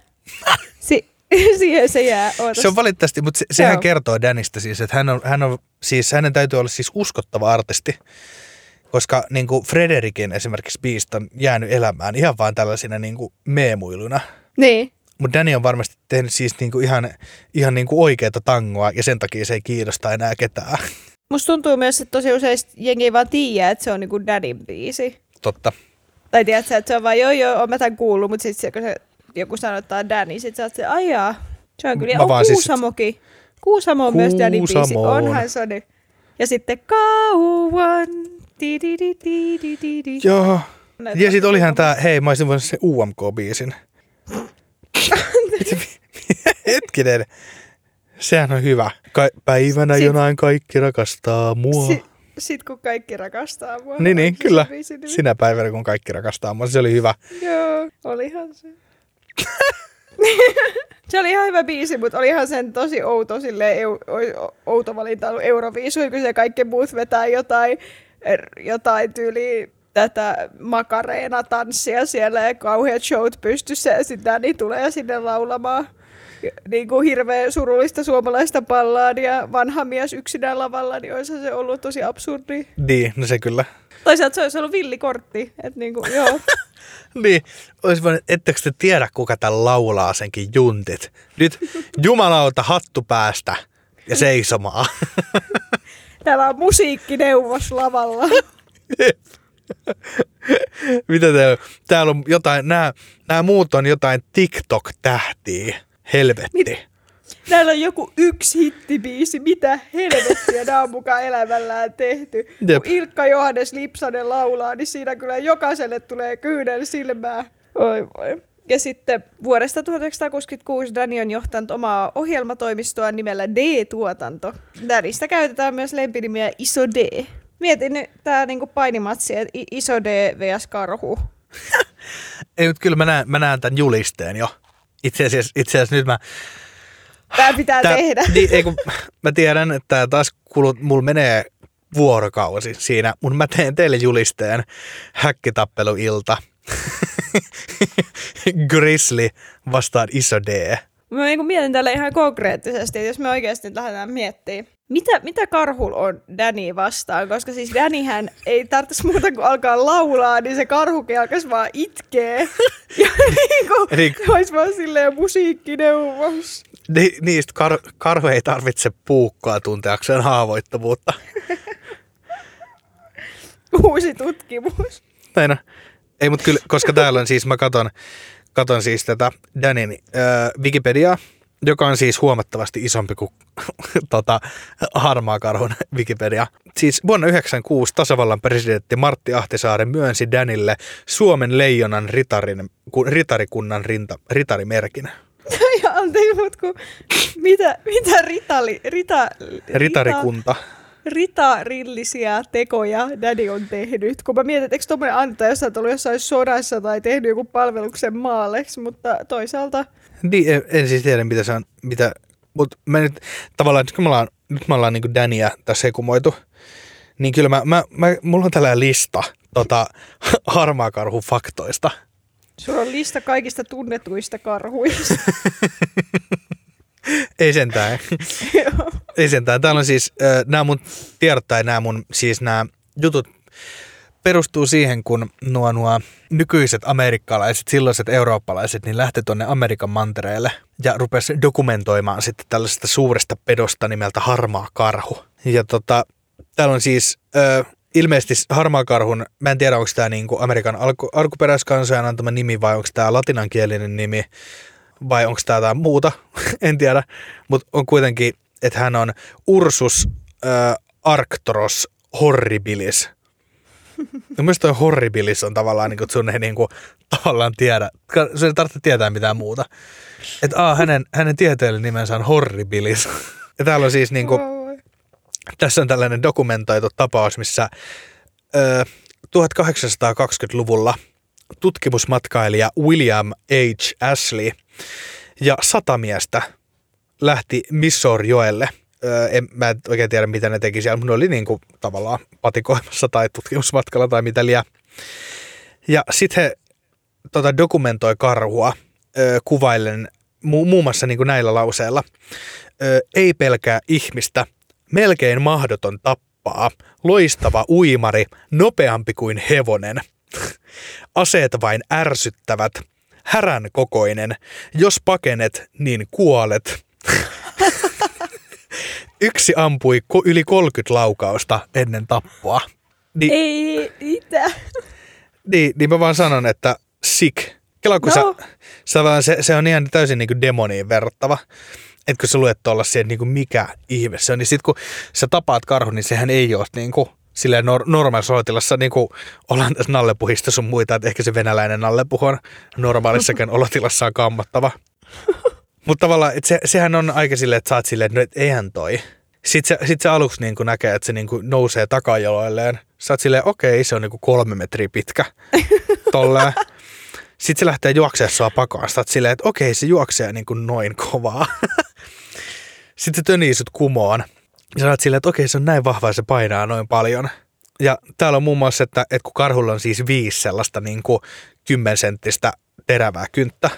Si- siihen se jää. Ootas. Se on valitettavasti, mutta se, sehän Joo. kertoo Danista siis, että hän on, hän on, siis hänen täytyy olla siis uskottava artisti. Koska niin kuin Frederikin esimerkiksi biist on jäänyt elämään ihan vaan tällaisina niin kuin meemuiluna. Niin. Mutta Danny on varmasti tehnyt siis niin kuin ihan, ihan niin kuin oikeata tangoa ja sen takia se ei kiinnosta enää ketään. Musta tuntuu myös, että tosi usein jengi ei vaan tiedä, että se on niinku Daddyn biisi. Totta. Tai tiedätkö, että se on vaan joo joo, oon mä tämän kuullut, mutta sitten kun se, joku tää on Danny, sit sä oot se, ajaa. Se on kyllä, Mä on siis- Kuusamokin. Kuusamo on myös Daddyn biisi, onhan se nyt. Ja sitten kauan. Di, di, di, di, di, di, di. Joo. Ja sit vasta olihan tää, hei mä olisin voinut se UMK-biisin. Hetkinen. Sehän on hyvä. Ka- päivänä Sit- jonain kaikki rakastaa mua. Si- sit kun kaikki rakastaa mua. Niin, niin, kyllä. Sinä päivänä, kun kaikki rakastaa mua. Se oli hyvä. Joo, olihan se. se oli ihan hyvä biisi, mutta olihan sen tosi outo, silleen, eu, outo valinta ollut Euroviisuihin, kun se kaikki muut vetää jotain, jotain tyyliä tätä makareena tanssia siellä ja kauheat showt pystyssä ja sitten Danny tulee sinne laulamaan niin kuin hirveän surullista suomalaista palladia vanha mies yksinään lavalla, niin olisi se ollut tosi absurdi. Niin, no se kyllä. Toisaalta se olisi ollut villikortti, että niin kuin, joo. Niin, olisi voinut, ettekö te tiedä, kuka tämän laulaa senkin juntit? Nyt jumalauta hattu päästä ja seisomaan. Täällä on musiikkineuvos lavalla. Mitä te, täällä on jotain, nämä, nämä muut on jotain TikTok-tähtiä. Helvetti. Mit? Täällä on joku yksi hittibiisi. Mitä helvettiä nämä on mukaan elämällään tehty. Jep. Kun Ilkka Johannes Lipsanen laulaa, niin siinä kyllä jokaiselle tulee kyynel silmää. Oi voi. Ja sitten vuodesta 1966 Dani on johtanut omaa ohjelmatoimistoa nimellä D-tuotanto. Danista käytetään myös lempinimiä Iso D. Mietin nyt tää niinku painimatsi, että Iso D vs. Karhu. Ei, mutta kyllä mä näen, mä näen tämän julisteen jo. Itse asiassa, itse asiassa nyt mä Tämä pitää Tää, tehdä. Niin, ei kun, mä tiedän, että taas kulut, mulla menee vuorokausi siinä, mutta mä teen teille julisteen häkkitappeluilta. Grizzly vastaan iso D. Mä niin mietin tälle ihan konkreettisesti, että jos me oikeasti nyt lähdetään miettimään, mitä, mitä karhul on Danny vastaan, koska siis Dannyhän ei tarvitsisi muuta kuin alkaa laulaa, niin se karhukin alkaisi vaan itkee. ja niin kuin, Eli... olisi vaan silleen musiikkineuvos. Ni, niistä kar- karhu ei tarvitse puukkoa tunteakseen haavoittuvuutta. Uusi tutkimus. Näin no. Ei, mutta kyllä, koska täällä on siis, mä katon, katon siis tätä Danin äh, Wikipediaa, joka on siis huomattavasti isompi kuin tota, harmaa karhun Wikipedia. Siis vuonna 1996 tasavallan presidentti Martti Ahtisaari myönsi Danille Suomen leijonan ritarin, ritarikunnan rinta, ritarimerkin. Ja anteeksi, mutta kun, mitä, mitä ritali, rita, ritarikunta? ritarillisia tekoja Daddy on tehnyt. Kun mä mietin, että eikö tuommoinen antaa jossain ollut jossain sodassa tai tehnyt joku palveluksen maalleksi, mutta toisaalta... Niin, en, siis tiedä, mitä se on, mitä... Mutta mä nyt tavallaan, kun me ollaan, nyt me ollaan niin Dania tässä hekumoitu, niin kyllä mä, mä, mä, mulla on tällainen lista tota, harmaakarhun faktoista. Sulla on lista kaikista tunnetuista karhuista. Ei sentään. Ei sentään. Täällä on siis, äh, nämä mun tiedot tai nämä mun, siis nämä jutut perustuu siihen, kun nuo, nuo nykyiset amerikkalaiset, silloiset eurooppalaiset, niin lähti tuonne Amerikan mantereelle ja rupesi dokumentoimaan sitten tällaisesta suuresta pedosta nimeltä harmaa karhu. Ja tota, täällä on siis ö, ilmeisesti harmaa karhun, mä en tiedä onko tämä niinku Amerikan alku, alkuperäiskansojen antama nimi vai onko tämä latinankielinen nimi, vai onko tämä jotain muuta, en tiedä, mutta on kuitenkin, että hän on Ursus äh, Arctros horribilis. No myös toi horribilis on tavallaan, niin kuin, että sun ei niin kuin, tavallaan tiedä, sun ei tarvitse tietää mitään muuta. Että aa, hänen, hänen tieteellinen nimensä on horribilis. Ja täällä on siis niin kuin, tässä on tällainen dokumentoitu tapaus, missä ö, 1820-luvulla tutkimusmatkailija William H. Ashley – ja sata miestä lähti Missouri-joelle. En, mä en oikein tiedä, mitä ne teki siellä, mutta ne oli niin kuin tavallaan patikoimassa tai tutkimusmatkalla tai mitä liian. Ja sitten he tota, dokumentoi karhua öö, kuvaillen mu- muun muassa niin kuin näillä lauseilla. Öö, ei pelkää ihmistä, melkein mahdoton tappaa, loistava uimari, nopeampi kuin hevonen. Aseet vain ärsyttävät, härän kokoinen. Jos pakenet, niin kuolet. Yksi ampui yli 30 laukausta ennen tappoa. Niin, Ei mitä. Niin, niin mä vaan sanon, että sick. Kela, kun no. sä, sä vaan, se, se, on ihan täysin niin kuin demoniin verrattava. Että kun sä luet tuolla siihen, niin kuin mikä ihme se on, niin sit kun sä tapaat karhun, niin sehän ei ole niin kuin silleen nor- normaalissa olotilassa, niin kuin ollaan tässä nallepuhista sun muita, että ehkä se venäläinen nallepuhu on normaalissakin olotilassa on kammottava. Mutta tavallaan, että se, sehän on aika silleen, että sä oot silleen, että no, et eihän toi. Sitten se, sit se aluksi niin kuin näkee, että se niin kuin nousee takajaloilleen. Sä oot silleen, okei, se on niin kuin kolme metriä pitkä. Tolleen. Sitten se lähtee juoksemaan sua pakoon. Sä oot silleen, että okei, se juoksee niin kuin noin kovaa. Sitten se tönii sut kumoon. Ja sä oot silleen, että okei, se on näin vahva ja se painaa noin paljon. Ja täällä on muun muassa, että, että kun karhulla on siis viisi sellaista niin kuin kymmensenttistä terävää kynttä,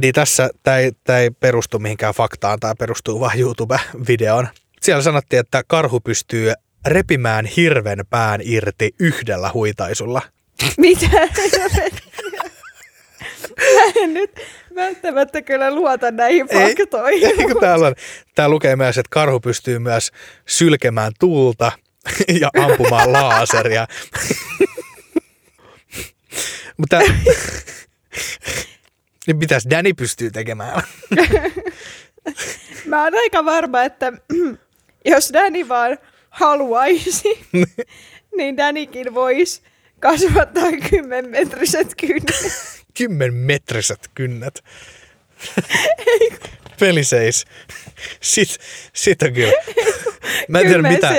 niin tässä tämä ei, ei perustu mihinkään faktaan, tämä perustuu vain YouTube-videoon. Siellä sanottiin, että karhu pystyy repimään hirven pään irti yhdellä huitaisulla. Mitä? Mä en nyt välttämättä kyllä luota näihin faktoihin. Ei, ei, täällä, on, täällä lukee myös, että karhu pystyy myös sylkemään tuulta ja ampumaan laaseria. Mutta niin mitäs Danny pystyy tekemään? Mä oon aika varma, että jos Danny vaan haluaisi, niin Danikin voisi kasvattaa kymmenmetriset kynnet kymmenmetriset kynnet. Peliseis. Sit, sit on kyllä. Mä en tiedä, mitä,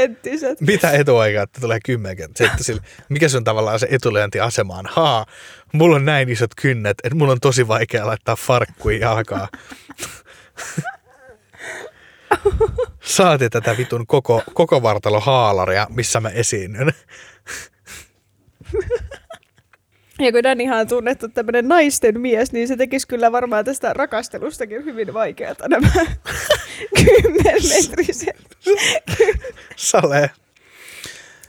mitä etuaikaa, että tulee kymmenkerta senttisille. Mikä se on tavallaan se etulyöntiasemaan? Haa, mulla on näin isot kynnet, että mulla on tosi vaikea laittaa farkkuja jalkaa. Saati tätä vitun koko, koko vartalo haalaria, missä mä esiinnyn. Ja kun Dannyhan on tunnettu tämmöinen naisten mies, niin se tekisi kyllä varmaan tästä rakastelustakin hyvin vaikeata nämä kymmenmetriset. Sale.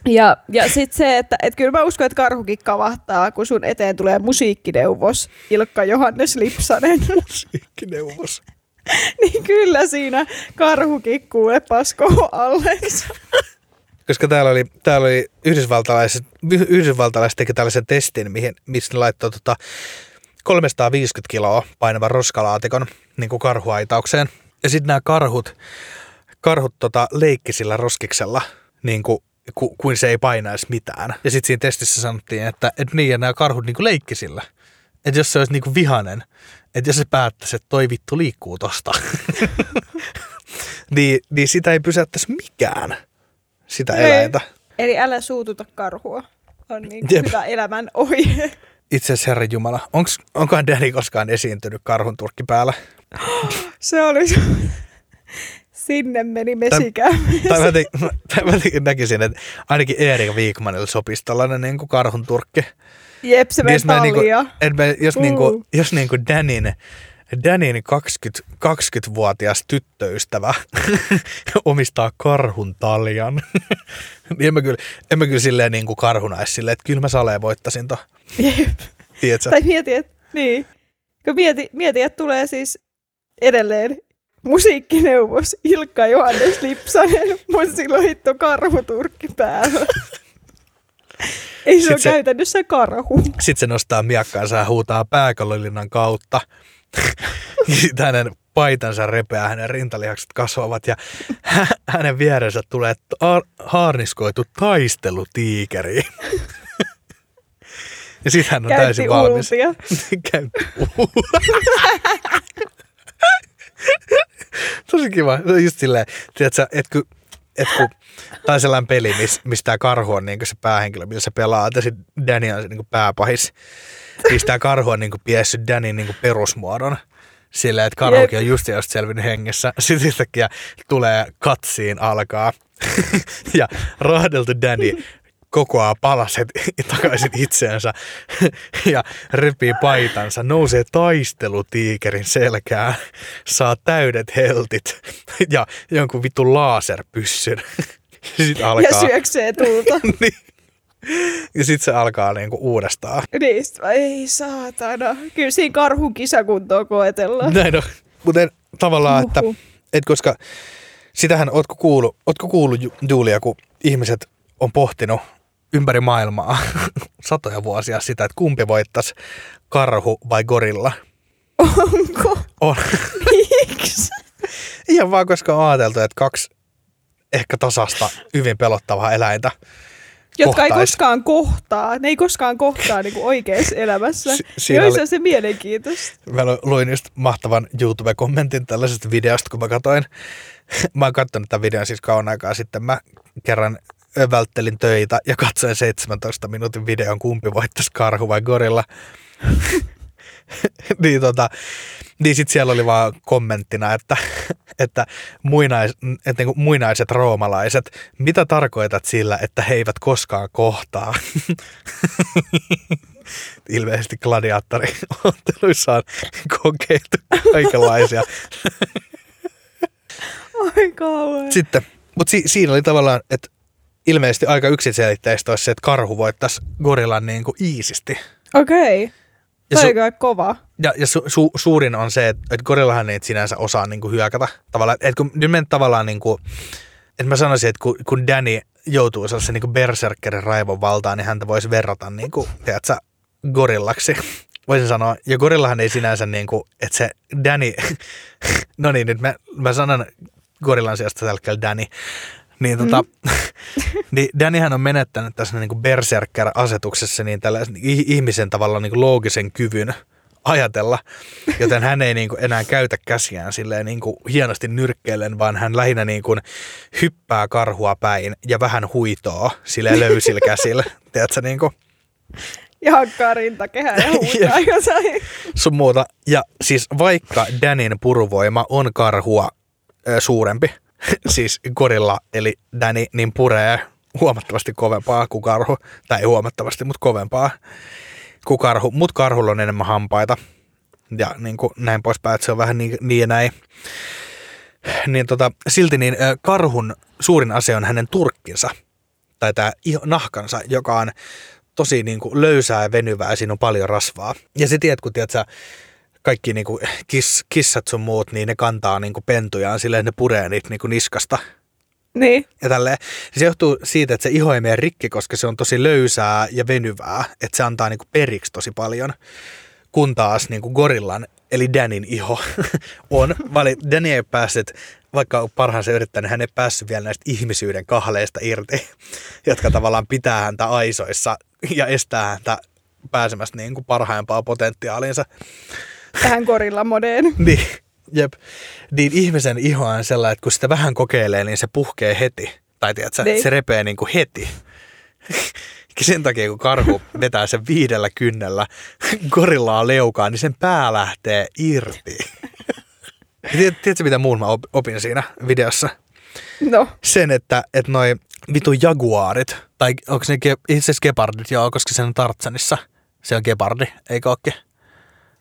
Ja, ja sitten se, että et kyllä mä uskon, että karhukin kavahtaa, kun sun eteen tulee musiikkineuvos Ilkka Johannes Lipsanen. Musiikkineuvos. niin kyllä siinä karhukin kuule pasko allensa. Koska täällä oli, täällä oli yhdysvaltalaiset, yhdysvaltalaiset teki tällaisen testin, mihin, missä ne laittoi tota 350 kiloa painavan roskalaatikon niin kuin karhuaitaukseen. Ja sitten nämä karhut, karhut tota, leikki sillä roskiksella, niin kuin, ku, kuin se ei painaisi mitään. Ja sitten siinä testissä sanottiin, että, että niin, ja nämä karhut niin kuin leikki sillä. Että jos se olisi niin kuin vihanen, että jos se päättäisi, että toi vittu liikkuu tosta, niin, niin sitä ei pysäyttäisi mikään sitä Ei. eläintä. Eli älä suututa karhua. On niin Jep. hyvä elämän ohje. Itse asiassa Herra Jumala, onks, onkohan Danny koskaan esiintynyt karhun turkki päällä? Se oli se. Sinne meni mesikään. tai mä, te, tai mä näkisin, että ainakin Erik Viikmanille sopisi tällainen niin kuin karhun turkki. Jep, se meni Jos mä niinku, tallia. et mä, jos, Uh. niinku, jos niinku Danin, Danin 20, 20-vuotias tyttöystävä omistaa karhun taljan, niin en mä kyllä, en mä kyllä silleen niinku karhunais silleen, että kyllä mä saleen voittasin to. Jep. Tiedätkö? Tai mieti, että niin. Kun mieti, mieti, että tulee siis edelleen musiikkineuvos Ilkka Johannes Lipsanen, mun silloin hitto karhuturkki päällä. Ei se ole se- käytännössä karhu. Sitten se nostaa miakkaansa ja huutaa pääkallolinnan kautta. Sitten hänen paitansa repeää, hänen rintalihakset kasvavat ja hä- hänen vierensä tulee haarniskoitu taistelutiikeri. ja sitten hän on Käytti täysin valmis. Käytti Tosi kiva. Se on just silleen, tiedätkö, että kun, et kun tai sellainen peli, missä mis tämä karhu on niin se päähenkilö, millä se pelaa, että sit Danny on se niin pääpahis. Siis tämä karhu on niin piessyt Danin niin perusmuodon. Silleen, että karhukin on just just selvinnyt hengessä. Sitten yhtäkkiä tulee katsiin alkaa. ja rahdeltu Danny kokoaa palaset takaisin itseensä ja repii paitansa, nousee taistelutiikerin selkään, saa täydet heltit ja jonkun vitun laserpyssyn. Sitten Ja alkaa, syöksee tulta. niin. ja sitten se alkaa niinku uudestaan. niin, ei saatana. Kyllä siinä karhun kisakuntoa koetellaan. Näin on. Mutta tavallaan, että, Uhu. että koska sitähän, ootko kuullut, ootko kuullut Ju- Julia, kun ihmiset on pohtinut ympäri maailmaa satoja vuosia sitä, että kumpi voittaisi karhu vai gorilla. Onko? On. Miksi? Ihan vaan koska on ajateltu, että kaksi ehkä tasasta hyvin pelottavaa eläintä Jotka ei kohtais. koskaan kohtaa. Ne ei koskaan kohtaa niin kuin oikeassa elämässä. Si- siinä Joissa oli- se mielenkiintoista. Mä lu- luin just mahtavan YouTube-kommentin tällaisesta videosta, kun mä katsoin. Mä oon katsonut tämän videon siis kauan aikaa sitten. Mä kerran välttelin töitä ja katsoin 17 minuutin videon, kumpi voittaisi karhu vai gorilla. niin tota, niin sit siellä oli vaan kommenttina, että, että, muinais, että niinku muinaiset roomalaiset, mitä tarkoitat sillä, että he eivät koskaan kohtaa? Ilmeisesti gladiaattoriotteluissa on kokeiltu kaikenlaisia. Oi kauan. Sitten, mutta si- siinä oli tavallaan, että ilmeisesti aika yksiselitteistä olisi se, että karhu voittaisi gorillan niin kuin iisisti. Okei. Okay. Ja Toi su- kova. Ja Ja, su, su, suurin on se, että, että gorillahan ei sinänsä osaa niin kuin hyökätä. Tavallaan, että kun nyt menet tavallaan niin kuin, että mä sanoisin, että kun, kun Danny joutuu sellaisen niin kuin berserkerin raivon valtaan, niin häntä voisi verrata niin kuin, tiedätkö, gorillaksi. Voisin sanoa, ja gorillahan ei sinänsä niin kuin, että se Danny, no niin, nyt mä, mä sanon gorillan sijasta tällä hetkellä Danny, niin tota, niin Dannyhän on menettänyt tässä niin kuin berserker-asetuksessa niin tällaisen i- ihmisen tavallaan niin loogisen kyvyn ajatella, joten hän ei niin kuin enää käytä käsiään silleen niin kuin hienosti nyrkkeellen, vaan hän lähinnä niin kuin hyppää karhua päin ja vähän huitoo silleen löysillä käsillä. Tiedätkö, niin kuin Ja hakkaa rintakehää ja huutaa jotain. sun muuta. Ja siis vaikka Danin puruvoima on karhua ö, suurempi, siis gorilla eli Danny, niin puree huomattavasti kovempaa kuin karhu, tai ei huomattavasti, mutta kovempaa kuin karhu, mutta karhulla on enemmän hampaita ja niin kuin näin poispäin, että se on vähän niin, niin ja näin. Niin tota, silti niin karhun suurin asia on hänen turkkinsa, tai tämä nahkansa, joka on tosi niin kuin löysää ja venyvää ja siinä on paljon rasvaa. Ja se tiedät, kun tiedät, sä, kaikki niin kuin kiss, kissat sun muut, niin ne kantaa niin kuin pentujaan silleen, ne puree niitä niin kuin niskasta. Niin. Ja tälleen. Se johtuu siitä, että se iho ei mene rikki, koska se on tosi löysää ja venyvää, että se antaa niin kuin periksi tosi paljon. Kun taas niin kuin gorillan, eli Danin iho, on, vali, Danny ei päässyt, vaikka parhaansa yrittänyt, hän ei päässyt vielä näistä ihmisyyden kahleista irti, jotka tavallaan pitää häntä aisoissa ja estää häntä pääsemästä niin kuin parhaimpaa potentiaalinsa. Tähän gorillamodeen. Niin, jep. Niin ihmisen iho on sellainen, että kun sitä vähän kokeilee, niin se puhkee heti. Tai tiedätkö, Niin. se repee niin kuin heti. Sen takia, kun karhu vetää sen viidellä kynnellä gorillaa leukaan, niin sen pää lähtee irti. Tiedät, tiedätkö, mitä muun mä op- opin siinä videossa? No, Sen, että, että noi vitu jaguaarit, tai onko ne itse asiassa gepardit, joo, koska se on Tartsanissa. Se on gepardi, eikö ookin?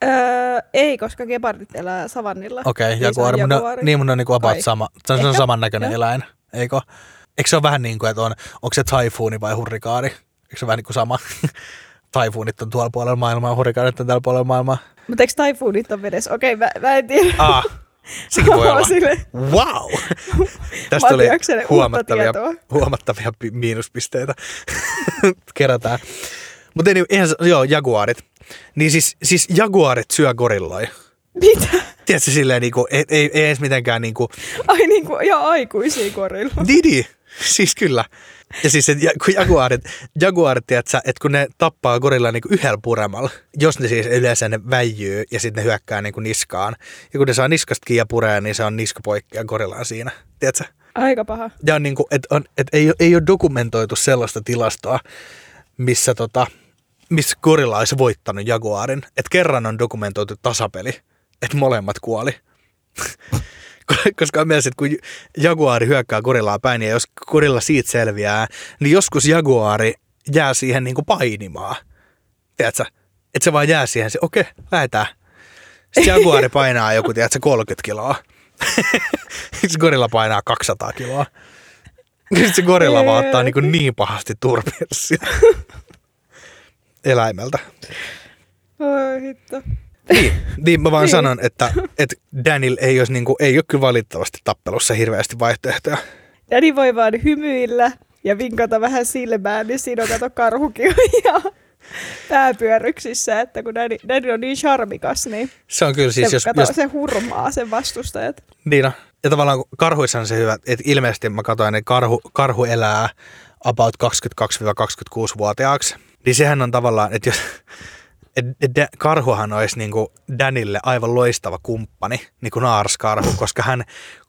Öö, ei, koska gepardit elää savannilla. Okei, okay, Niin jaguari. Mun on, niin mun on niinku about Kai. sama. Se on, se on Ehkä. samannäköinen Joo. eläin, eikö? Eikö se ole vähän niin kuin, että on, onko se taifuuni vai hurrikaani? Eikö se vähän niin kuin sama? Taifuunit on tuolla puolella maailmaa, hurrikaanit on tällä puolella maailmaa. Mutta eikö taifuunit on vedessä? Okei, mä, mä en tiedä. Ah, sekin voi olla. silleen- Wow! Tästä uutta huomattavia, huomattavia pi- miinuspisteitä. Kerätään. Mutta ei, eihän joo, jaguarit. Niin siis, siis jaguarit syö gorilloja. Mitä? Tiedätkö silleen niinku, ei, ei, ei edes mitenkään niinku, Ai niin kuin jo aikuisia korilla. Didi, siis kyllä. Ja siis et, ja- kun jaguaarit, jaguaarit tiedätkö, että kun ne tappaa gorilla niin yhdellä puremalla, jos ne siis yleensä ne väijyy ja sitten ne hyökkää niin kuin niskaan. Ja kun ne saa niskasta kiinni ja puree, niin se on niska poikki ja gorilla on siinä. Tiedätkö? Aika paha. Ja on niin kuin, et on, et ei, ei ole dokumentoitu sellaista tilastoa, missä, tota, missä gorilla olisi voittanut jaguaarin. Et kerran on dokumentoitu tasapeli, että molemmat kuoli. Koska on mielessä, että kun jaguaari hyökkää gorillaa päin ja jos gorilla siitä selviää, niin joskus jaguaari jää siihen niin kuin painimaan. Tiedätkö? Että se vaan jää siihen, se okei, okay, lähdetään. Sitten jaguaari painaa joku, tiedätkö, 30 kiloa. Sitten gorilla painaa 200 kiloa. Sitten se gorilla vaan ottaa niin, niin pahasti turpirssia eläimeltä. Oi hitto. Niin, niin mä vaan Niin. sanon, että, että Daniel ei, olisi niin kuin, ei ole kyllä valitettavasti tappelussa hirveästi vaihtoehtoja. Daddy voi vaan hymyillä ja vinkata vähän silmään, niin siinä on kato karhukin ja pääpyörryksissä, että kun Daddy, Daddy on niin charmikas, niin Se on kyllä siis, se, jos, kato, jos se hurmaa sen vastustajat. niin on. Ja tavallaan karhuissa on se hyvä, että ilmeisesti mä katsoin, että karhu, karhu elää about 22-26-vuotiaaksi. Niin sehän on tavallaan, että jos, et, et, et, karhuhan olisi niin kuin Danille aivan loistava kumppani, niin kuin naarskarhu, koska hän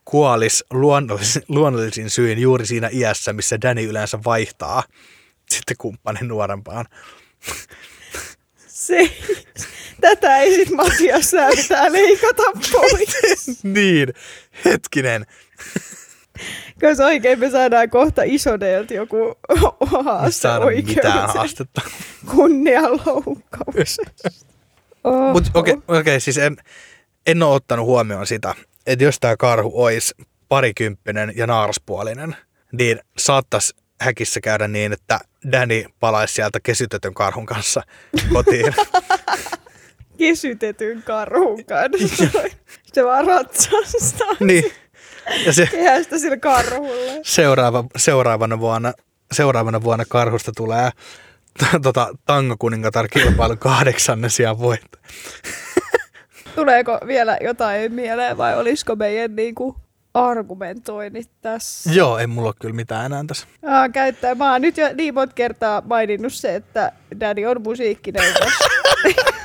kuolisi luonnollisin, luonnollisin syin juuri siinä iässä, missä Danny yleensä vaihtaa sitten kumppanin nuorempaan. Se, tätä ei sit Matias pitää leikata pois. niin, hetkinen. Koska oikein me saadaan kohta Isodeelta joku haaste mitään oikeudessa haastetta. kunnianloukkauksesta. Oh, Mutta okei, okay, okay, siis en, en ole ottanut huomioon sitä, että jos tämä karhu olisi parikymppinen ja naaraspuolinen, niin saattaisi häkissä käydä niin, että Danny palaisi sieltä kesytetyn karhun kanssa kotiin. kesytetyn karhun kanssa. Se vaan ratsastaa niin. Ja se kehästä sillä karhulla. seuraava, seuraavana, vuonna, seuraavana vuonna karhusta tulee tota, tangokuningatar kilpailu kahdeksannes ja voitto. Tuleeko vielä jotain mieleen vai olisiko meidän niinku argumentoinnit tässä? Joo, ei mulla ole kyllä mitään enää tässä. Aa, käyttää. Mä oon nyt jo niin monta kertaa maininnut se, että Daddy on musiikkineuvos.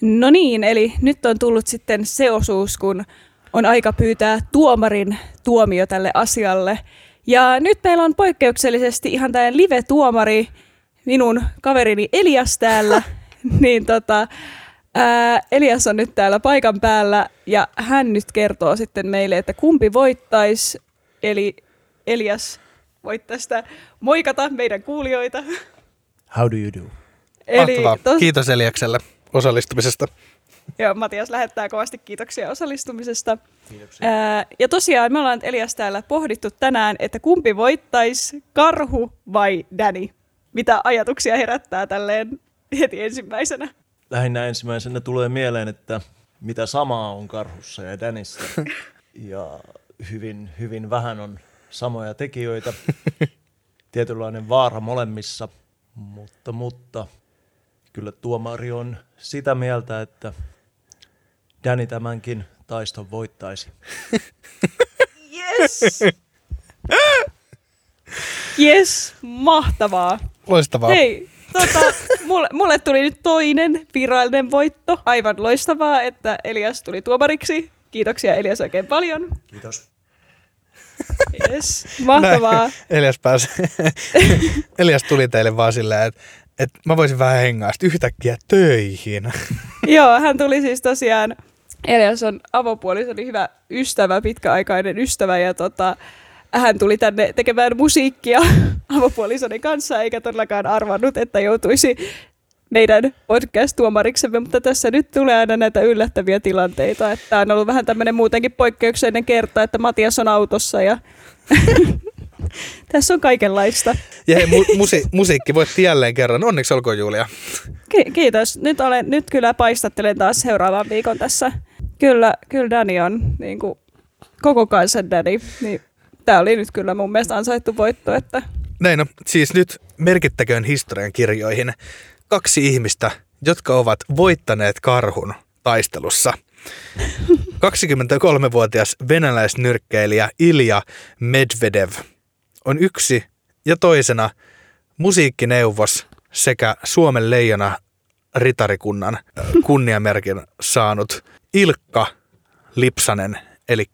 No niin, eli nyt on tullut sitten se osuus, kun on aika pyytää tuomarin tuomio tälle asialle. Ja nyt meillä on poikkeuksellisesti ihan tämä live-tuomari, minun kaverini Elias täällä. niin tota, Ää, Elias on nyt täällä paikan päällä ja hän nyt kertoo sitten meille, että kumpi voittaisi. Eli Elias voit tästä moikata meidän kuulijoita. How do you do? Eli Mahtavaa. tos, Kiitos Eliakselle osallistumisesta. joo, Matias lähettää kovasti kiitoksia osallistumisesta. Ää, ja tosiaan me ollaan nyt Elias täällä pohdittu tänään, että kumpi voittaisi, karhu vai Danny? Mitä ajatuksia herättää tälleen heti ensimmäisenä? Lähinnä ensimmäisenä tulee mieleen, että mitä samaa on karhussa ja Danissä. Ja hyvin, hyvin vähän on samoja tekijöitä. Tietynlainen vaara molemmissa, mutta, mutta kyllä tuomari on sitä mieltä, että Danny tämänkin taiston voittaisi. Yes! Yes, mahtavaa. Loistavaa. Hei, tota, mulle, mulle tuli nyt toinen virallinen voitto. Aivan loistavaa, että Elias tuli tuomariksi. Kiitoksia Elias oikein paljon. Kiitos. Yes, mahtavaa. Näin. Elias pääsi. Elias tuli teille vaan silleen, että, että mä voisin vähän hengaa sit yhtäkkiä töihin. Joo, hän tuli siis tosiaan, Elias on avopuolisoni hyvä ystävä, pitkäaikainen ystävä ja tota, hän tuli tänne tekemään musiikkia avopuolisoni kanssa eikä todellakaan arvannut, että joutuisi meidän podcast-tuomariksemme, mutta tässä nyt tulee aina näitä yllättäviä tilanteita, että on ollut vähän tämmöinen muutenkin poikkeuksellinen kerta, että Matias on autossa ja tässä on kaikenlaista. Ja hei, mu- musi- musiikki voitti jälleen kerran. Onneksi olkoon Julia. Ki- kiitos. Nyt, olen, nyt kyllä paistattelen taas seuraavan viikon tässä. Kyllä, kyllä Dani on niin kuin, koko kansan Dani. Niin, Tämä oli nyt kyllä mun mielestä ansaittu voitto. Että... Näin no, siis nyt merkittäköön historian kirjoihin kaksi ihmistä, jotka ovat voittaneet karhun taistelussa. 23-vuotias venäläisnyrkkeilijä Ilja Medvedev on yksi ja toisena musiikkineuvos sekä Suomen leijona ritarikunnan kunniamerkin saanut Ilkka Lipsanen, eli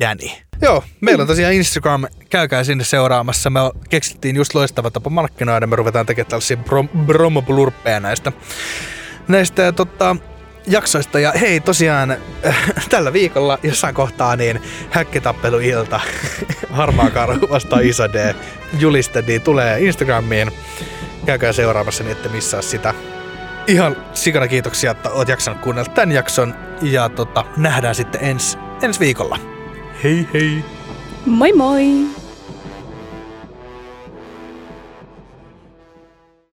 Danny. Joo, meillä on tosiaan Instagram, käykää sinne seuraamassa. Me keksittiin just loistava tapa markkinoida, me ruvetaan tekemään tällaisia brom- bromoblurppeja näistä, näistä tota, jaksoista. Ja hei, tosiaan äh, tällä viikolla jossain kohtaa niin häkkitappeluilta harmaa karhu vastaan iso D juliste, niin tulee Instagramiin. Käykää seuraamassa, niin ette missaa sitä. Ihan sikana kiitoksia, että oot jaksanut kuunnella tämän jakson. Ja tota, nähdään sitten ensi, ensi viikolla. Hei hei! Moi moi!